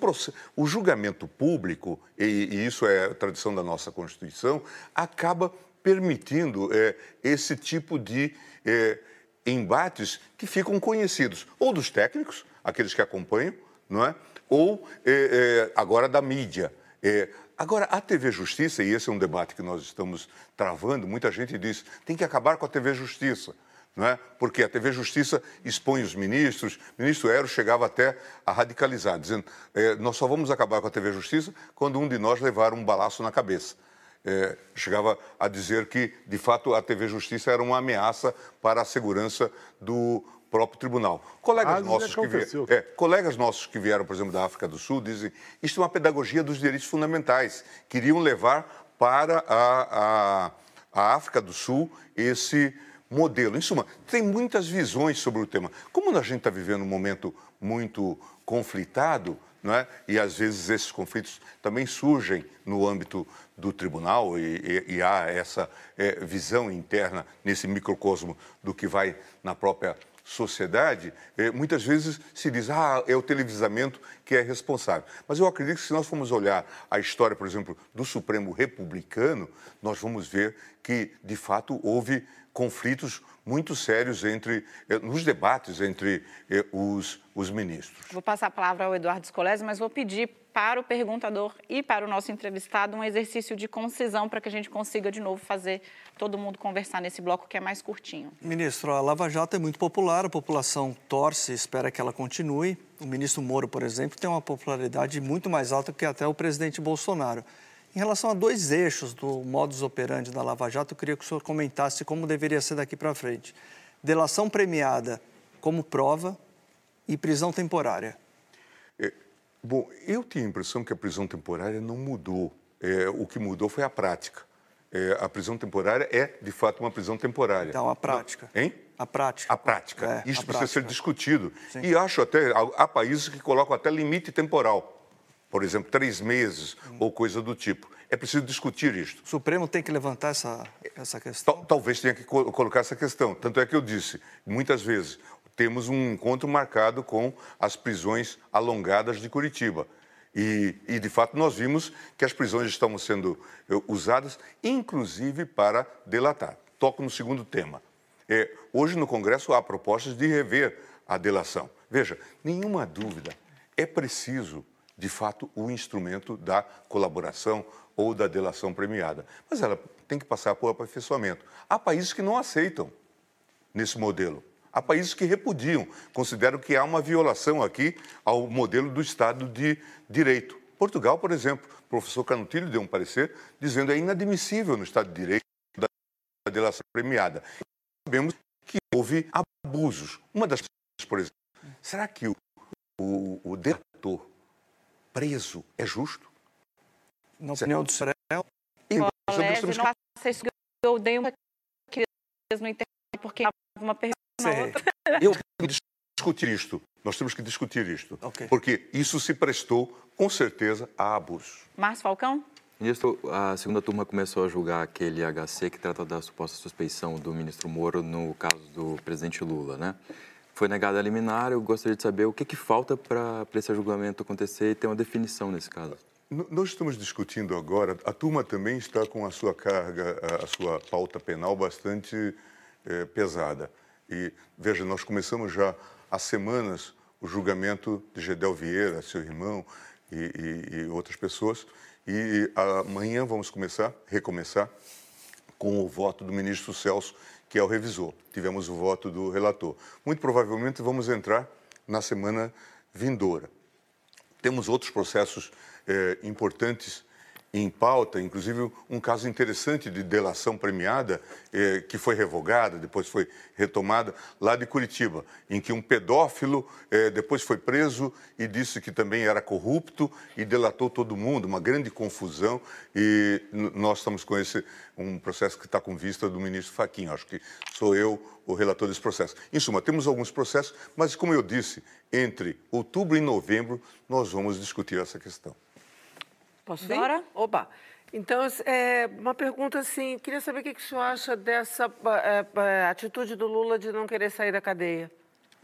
o, julgamento público, e, e, isso é a tradição da nossa Constituição, acaba permitindo é, esse tipo de é, embates que ficam conhecidos, ou dos técnicos, aqueles que acompanham, não é? ou é, é agora da mídia. É, agora, a TV Justiça, e esse é um debate que nós estamos travando, muita gente diz tem que acabar com a TV Justiça. É? Porque a TV Justiça expõe os ministros. O ministro Ero chegava até a radicalizar, dizendo: é, nós só vamos acabar com a TV Justiça quando um de nós levar um balaço na cabeça. É, chegava a dizer que, de fato, a TV Justiça era uma ameaça para a segurança do próprio tribunal. Colegas nossos, que vieram, é, colegas nossos que vieram, por exemplo, da África do Sul, dizem isto é uma pedagogia dos direitos fundamentais. Queriam levar para a, a, a África do Sul esse modelo. Em suma, tem muitas visões sobre o tema. Como a gente está vivendo um momento muito conflitado, não é? e às vezes esses conflitos também surgem no âmbito do tribunal e, e, e há essa é, visão interna nesse microcosmo do que vai na própria sociedade, é, muitas vezes se diz, ah, é o televisamento que é responsável. Mas eu acredito que se nós formos olhar a história, por exemplo, do Supremo Republicano, nós vamos ver que, de fato, houve conflitos muito sérios entre, eh, nos debates entre eh, os, os ministros. Vou passar a palavra ao Eduardo Scolese, mas vou pedir para o perguntador e para o nosso entrevistado um exercício de concisão para que a gente consiga de novo fazer todo mundo conversar nesse bloco que é mais curtinho. Ministro, a Lava Jato é muito popular, a população torce, espera que ela continue. O ministro Moro, por exemplo, tem uma popularidade muito mais alta que até o presidente Bolsonaro. Em relação a dois eixos do modus operandi da Lava Jato, eu queria que o senhor comentasse como deveria ser daqui para frente. Delação premiada como prova e prisão temporária. É, bom, eu tenho a impressão que a prisão temporária não mudou. É, o que mudou foi a prática. É, a prisão temporária é, de fato, uma prisão temporária. Então, a prática. Hein? A prática. A prática. É, Isso a precisa prática. ser discutido. Sim. E acho até, há países que colocam até limite temporal por exemplo, três meses hum. ou coisa do tipo. É preciso discutir isto. O Supremo tem que levantar essa, essa questão? Talvez tenha que colocar essa questão. Tanto é que eu disse, muitas vezes, temos um encontro marcado com as prisões alongadas de Curitiba. E, e, de fato, nós vimos que as prisões estão sendo eh, usadas, inclusive para delatar. Toco no segundo tema. É, hoje, no Congresso, há propostas de rever a delação. Veja, nenhuma dúvida, é preciso de fato, o instrumento da colaboração ou da delação premiada. Mas ela tem que passar por aperfeiçoamento. Há países que não aceitam nesse modelo. Há países que repudiam, consideram que há uma violação aqui ao modelo do Estado de Direito. Portugal, por exemplo, o professor Canutilho deu um parecer dizendo que é inadmissível no Estado de Direito da delação premiada. Sabemos que houve abusos. Uma das por exemplo, será que o, o, o delator preso é justo? Na opinião do faça isso eu dei uma no internet porque uma pergunta na outra. Eu tenho que discutir isto. Nós temos que discutir isto. Okay. Porque isso se prestou, com certeza, a abusos. Márcio Falcão? Ministro, a segunda turma começou a julgar aquele HC que trata da suposta suspeição do ministro Moro no caso do presidente Lula, né? Foi negada a liminar. Eu gostaria de saber o que, que falta para esse julgamento acontecer e ter uma definição nesse caso. Nós estamos discutindo agora, a turma também está com a sua carga, a sua pauta penal bastante é, pesada. E, veja, nós começamos já há semanas o julgamento de Gedel Vieira, seu irmão e, e, e outras pessoas. E amanhã vamos começar, recomeçar, com o voto do ministro Celso, que é o revisor. Tivemos o voto do relator. Muito provavelmente vamos entrar na semana vindoura. Temos outros processos eh, importantes em pauta, inclusive um caso interessante de delação premiada, eh, que foi revogada, depois foi retomada, lá de Curitiba, em que um pedófilo eh, depois foi preso e disse que também era corrupto e delatou todo mundo, uma grande confusão. E nós estamos com esse um processo que está com vista do ministro Faquinha. Acho que sou eu o relator desse processo. Em suma, temos alguns processos, mas como eu disse, entre outubro e novembro nós vamos discutir essa questão. Posso ir? Bora? Opa! Então, é, uma pergunta assim, queria saber o que, que o senhor acha dessa é, é, atitude do Lula de não querer sair da cadeia.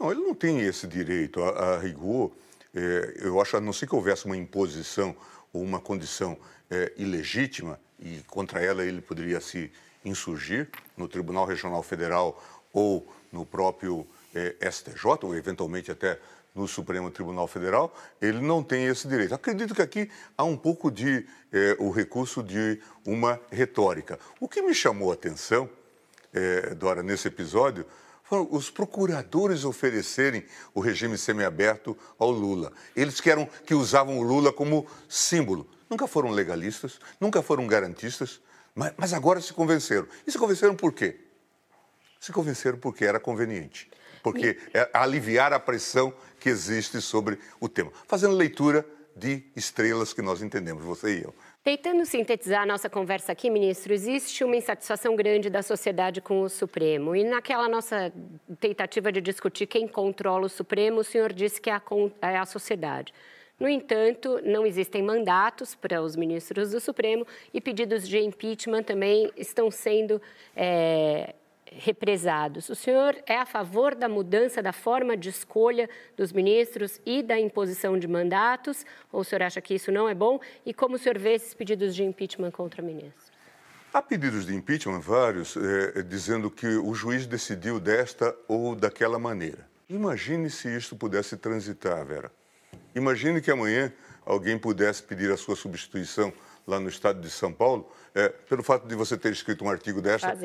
Não, ele não tem esse direito. A, a rigor, é, eu acho, a não ser que houvesse uma imposição ou uma condição é, ilegítima, e contra ela ele poderia se insurgir no Tribunal Regional Federal ou no próprio é, STJ, ou eventualmente até no Supremo Tribunal Federal, ele não tem esse direito. Acredito que aqui há um pouco de é, o recurso de uma retórica. O que me chamou a atenção, é, Dora, nesse episódio, foram os procuradores oferecerem o regime semiaberto ao Lula. Eles que, eram, que usavam o Lula como símbolo. Nunca foram legalistas, nunca foram garantistas, mas, mas agora se convenceram. E se convenceram por quê? Se convenceram porque era conveniente porque é aliviar a pressão que existe sobre o tema, fazendo leitura de estrelas que nós entendemos, você e eu. Tentando sintetizar a nossa conversa aqui, ministro, existe uma insatisfação grande da sociedade com o Supremo. E naquela nossa tentativa de discutir quem controla o Supremo, o senhor disse que é a, é sociedade. No entanto, não existem mandatos para os ministros do Supremo e pedidos de impeachment também estão sendo é, represados. O senhor é a favor da mudança da forma de escolha dos ministros e da imposição de mandatos? Ou o senhor acha que isso não é bom? E como o senhor vê esses pedidos de impeachment contra ministros? Há pedidos de impeachment, vários, é, dizendo que o juiz decidiu desta ou daquela maneira. Imagine se isto pudesse transitar, Vera. Imagine que amanhã alguém pudesse pedir a sua substituição lá no estado de São Paulo, é, pelo fato de você ter escrito um artigo dessa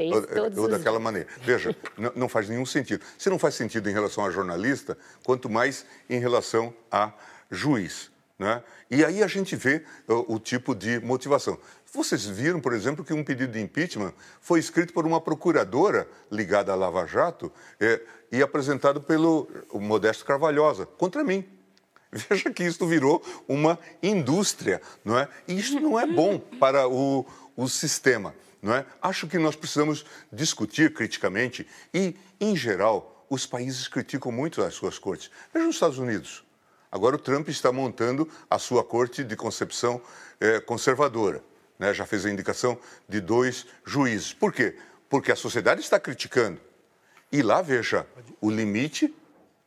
ou, ou, daquela maneira. Veja, não, não faz nenhum sentido. Se não faz sentido em relação a jornalista, quanto mais em relação a juiz. Né? E aí a gente vê o, o tipo de motivação. Vocês viram, por exemplo, que um pedido de impeachment foi escrito por uma procuradora ligada à Lava Jato é, e apresentado pelo Modesto Carvalhosa, contra mim. Veja que isso virou uma indústria, não é? E isso não é bom para o, o sistema, não é? Acho que nós precisamos discutir criticamente e, em geral, os países criticam muito as suas cortes. Veja os Estados Unidos. Agora o Trump está montando a sua corte de concepção é, conservadora. Né? Já fez a indicação de dois juízes. Por quê? Porque a sociedade está criticando. E lá, veja, o limite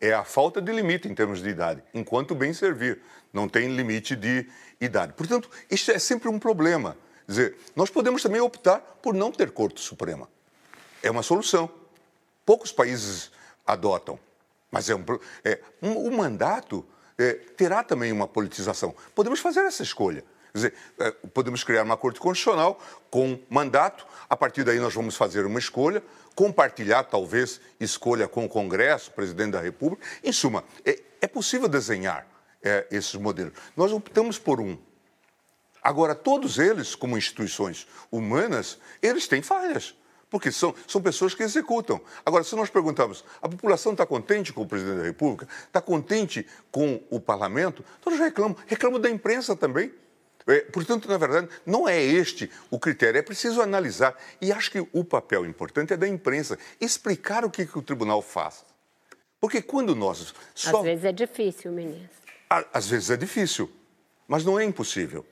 é a falta de limite em termos de idade, enquanto bem servir. Não tem limite de idade. Portanto, isso é sempre um problema. Quer dizer, nós podemos também optar por não ter Corte Suprema. É uma solução. Poucos países adotam. Mas é um, é, um, o mandato é, terá também uma politização. Podemos fazer essa escolha. Dizer, é, podemos criar uma Corte Constitucional com mandato, a partir daí nós vamos fazer uma escolha, compartilhar, talvez, escolha com o Congresso, presidente da República. Em suma, é, é possível desenhar é, esses modelos. Nós optamos por um. Agora, todos eles, como instituições humanas, eles têm falhas, porque são, são pessoas que executam. Agora, se nós perguntarmos, a população está contente com o presidente da República? Está contente com o parlamento? Todos reclamam. Reclamam da imprensa também. É, portanto, na verdade, não é este o critério, é preciso analisar. E acho que o papel importante é da imprensa explicar o que, que o tribunal faz. Porque quando nós. Só... Às vezes é difícil, ministro. Às vezes é difícil, mas não é impossível.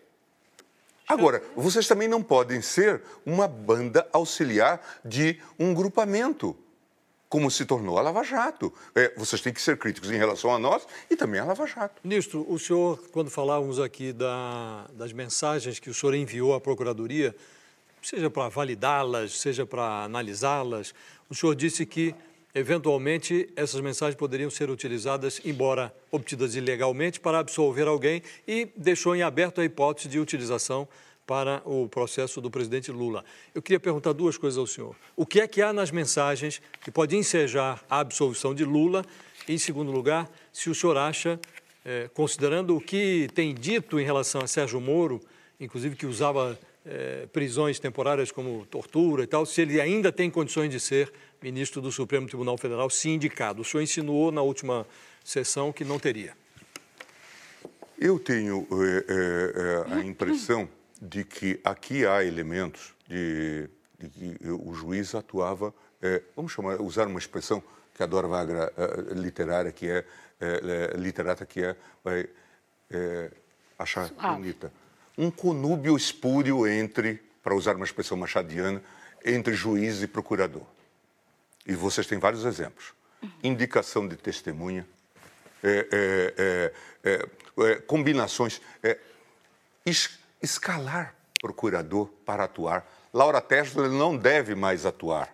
Agora, vocês também não podem ser uma banda auxiliar de um grupamento como se tornou a Lava Jato. É, vocês têm que ser críticos em relação a nós e também a Lava Jato. Ministro, o senhor, quando falávamos aqui da, das mensagens que o senhor enviou à Procuradoria, seja para validá-las, seja para analisá-las, o senhor disse que, eventualmente, essas mensagens poderiam ser utilizadas, embora obtidas ilegalmente, para absolver alguém e deixou em aberto a hipótese de utilização para o processo do presidente Lula. Eu queria perguntar duas coisas ao senhor. O que é que há nas mensagens que pode ensejar a absolvição de Lula? Em segundo lugar, se o senhor acha, eh, considerando o que tem dito em relação a Sérgio Moro, inclusive que usava eh, prisões temporárias como tortura e tal, se ele ainda tem condições de ser ministro do Supremo Tribunal Federal, se indicado. O senhor insinuou na última sessão que não teria. Eu tenho eh, a impressão de que aqui há elementos de, de que o juiz atuava, é, vamos chamar, usar uma expressão que a Dora Vagra uh, literária, que é, é, literata, que é, vai é, achar Suave. bonita. um conúbio espúrio entre, para usar uma expressão machadiana, entre juiz e procurador. E vocês têm vários exemplos. Indicação de testemunha, é, é, é, é combinações, é, es, escalar procurador para atuar. Laura Tesla não deve mais atuar.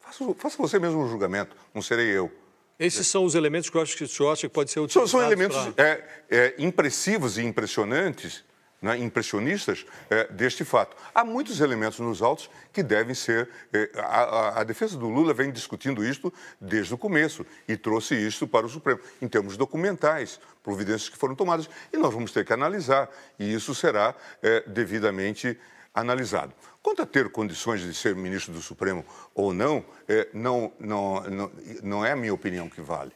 Faça, faça você mesmo um julgamento, não serei eu. Esses são os elementos que eu acho que o senhor acha que pode ser utilizados São, são elementos pra... é, é, impressivos e impressionantes, né, impressionistas é, deste fato. Há muitos elementos nos autos que devem ser... É, a, a, a, defesa do Lula vem discutindo isto desde o começo e trouxe isto para o Supremo, em termos documentais, providências que foram tomadas. E nós vamos ter que analisar, e isso será é, devidamente analisado. Quanto a ter condições de ser ministro do Supremo ou não, não, não, não, não é a minha opinião que vale.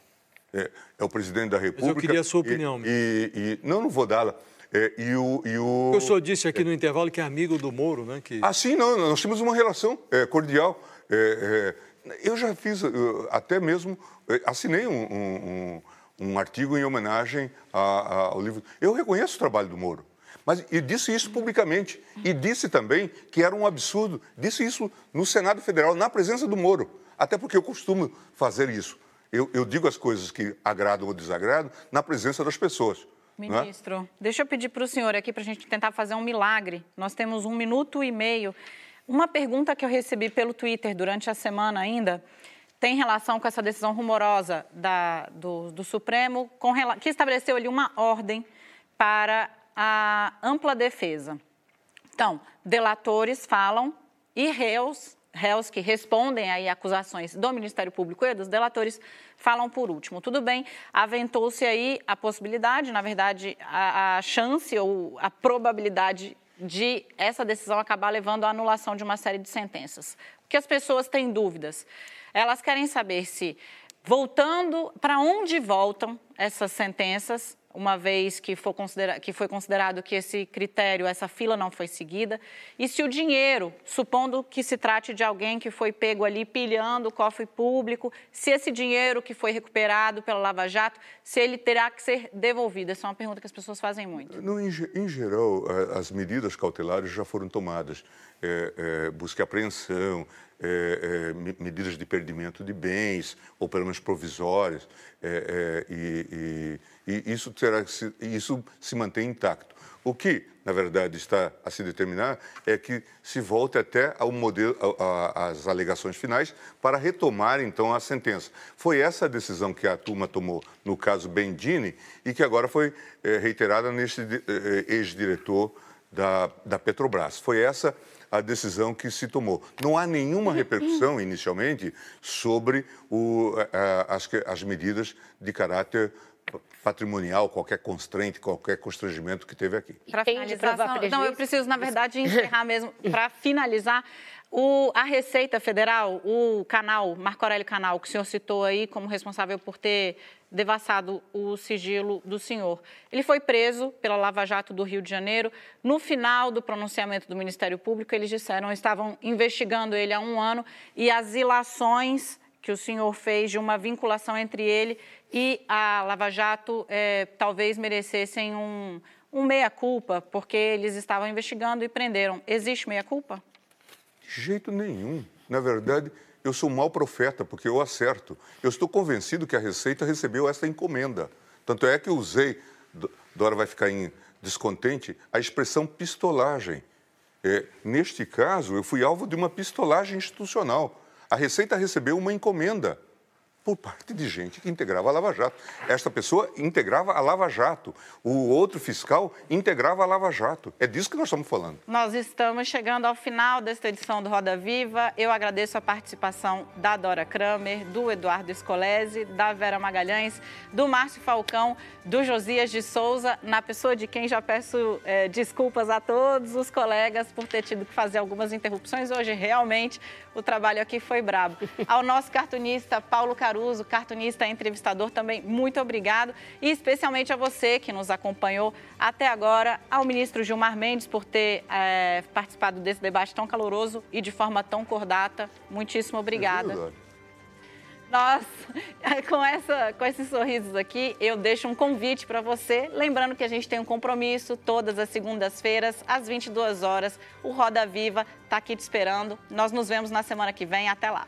É, é, o presidente da República. Mas eu queria a sua opinião. E, e, e não, não vou dá-la. É, e o, e o... o senhor disse aqui no intervalo que é amigo do Moro, né? Que... Ah, sim, não, nós temos uma relação é, cordial. É, é, eu já fiz, eu, até mesmo, é, assinei um, um, um, artigo em homenagem a, a, ao livro. Eu reconheço o trabalho do Moro. Mas e disse isso publicamente. E disse também que era um absurdo. Disse isso no Senado Federal, na presença do Moro. Até porque eu costumo fazer isso. Eu, eu digo as coisas que agradam ou desagradam na presença das pessoas. É? Ministro, é? deixa eu pedir para o senhor aqui para a gente tentar fazer um milagre. Nós temos um minuto e meio. Uma pergunta que eu recebi pelo Twitter durante a semana ainda tem relação com essa decisão rumorosa da, do, do Supremo, com, que estabeleceu ali uma ordem para a ampla defesa. Então, delatores falam e réus, réus que respondem aí acusações do Ministério Público e dos delatores falam por último. Tudo bem, aventou-se aí a possibilidade, na verdade, a, a chance ou a probabilidade de essa decisão acabar levando à anulação de uma série de sentenças. Porque as pessoas têm dúvidas. Elas querem saber se, voltando, para onde voltam essas sentenças, uma vez que, considera que foi considerado que esse critério, essa fila não foi seguida, e se o dinheiro, supondo que se trate de alguém que foi pego ali pilhando o cofre público, se esse dinheiro que foi recuperado pela Lava Jato, se ele terá que ser devolvido? Essa é uma pergunta que as pessoas fazem muito. No, em, em, geral, as medidas cautelares já foram tomadas. É, é, busca e apreensão, é, é medidas de perdimento de bens, ou pelo menos provisórias, e, e, e, isso, terá, isso se mantém intacto. O que, na verdade, está a se determinar é que se volte até ao modelo, às alegações finais para retomar, então, a sentença. Foi essa a decisão que a turma tomou no caso Bendini e que agora foi reiterada neste ex-diretor da, da Petrobras. Foi essa a decisão que se tomou. Não há nenhuma repercussão, inicialmente, sobre o, a, as, as medidas de caráter patrimonial, qualquer constraint, qualquer constrangimento que teve aqui. Para finalizar, não, eu preciso, na verdade, encerrar mesmo. Para finalizar, o, a Receita Federal, o canal, Marco Aurélio Canal, que o senhor citou aí como responsável por ter devassado o sigilo do senhor. Ele foi preso pela Lava Jato do Rio de Janeiro. No final do pronunciamento do Ministério Público, eles disseram estavam investigando ele há um ano e as ilações que o senhor fez de uma vinculação entre ele e a Lava Jato é, talvez merecessem um, um meia-culpa, porque eles estavam investigando e prenderam. Existe meia-culpa? De jeito nenhum. Na verdade, eu sou um mau profeta, porque eu acerto. Eu estou convencido que a Receita recebeu essa encomenda. Tanto é que eu usei, Dora vai ficar em descontente, a expressão pistolagem. É, neste caso, eu fui alvo de uma pistolagem institucional. A Receita recebeu uma encomenda por parte de gente que integrava a Lava Jato. Esta pessoa integrava a Lava Jato. O outro fiscal integrava a Lava Jato. É disso que nós estamos falando. Nós estamos chegando ao final desta edição do Roda Viva. Eu agradeço a participação da Dora Kramer, do Eduardo Escolese, da Vera Magalhães, do Márcio Falcão, do Josias de Souza, na pessoa de quem já peço é, desculpas a todos os colegas por ter tido que fazer algumas interrupções. Hoje, realmente, o trabalho aqui foi brabo. Ao nosso cartunista Paulo Caruso, cartunista e entrevistador também, muito obrigado. E especialmente a você que nos acompanhou até agora, ao ministro Gilmar Mendes por ter é, participado desse debate tão caloroso e de forma tão cordata. Muitíssimo obrigada. É Nossa, com, essa, com esses sorrisos aqui, eu deixo um convite para você. Lembrando que a gente tem um compromisso todas as segundas-feiras, às 22 horas. O Roda Viva está aqui te esperando. Nós nos vemos na semana que vem. Até lá.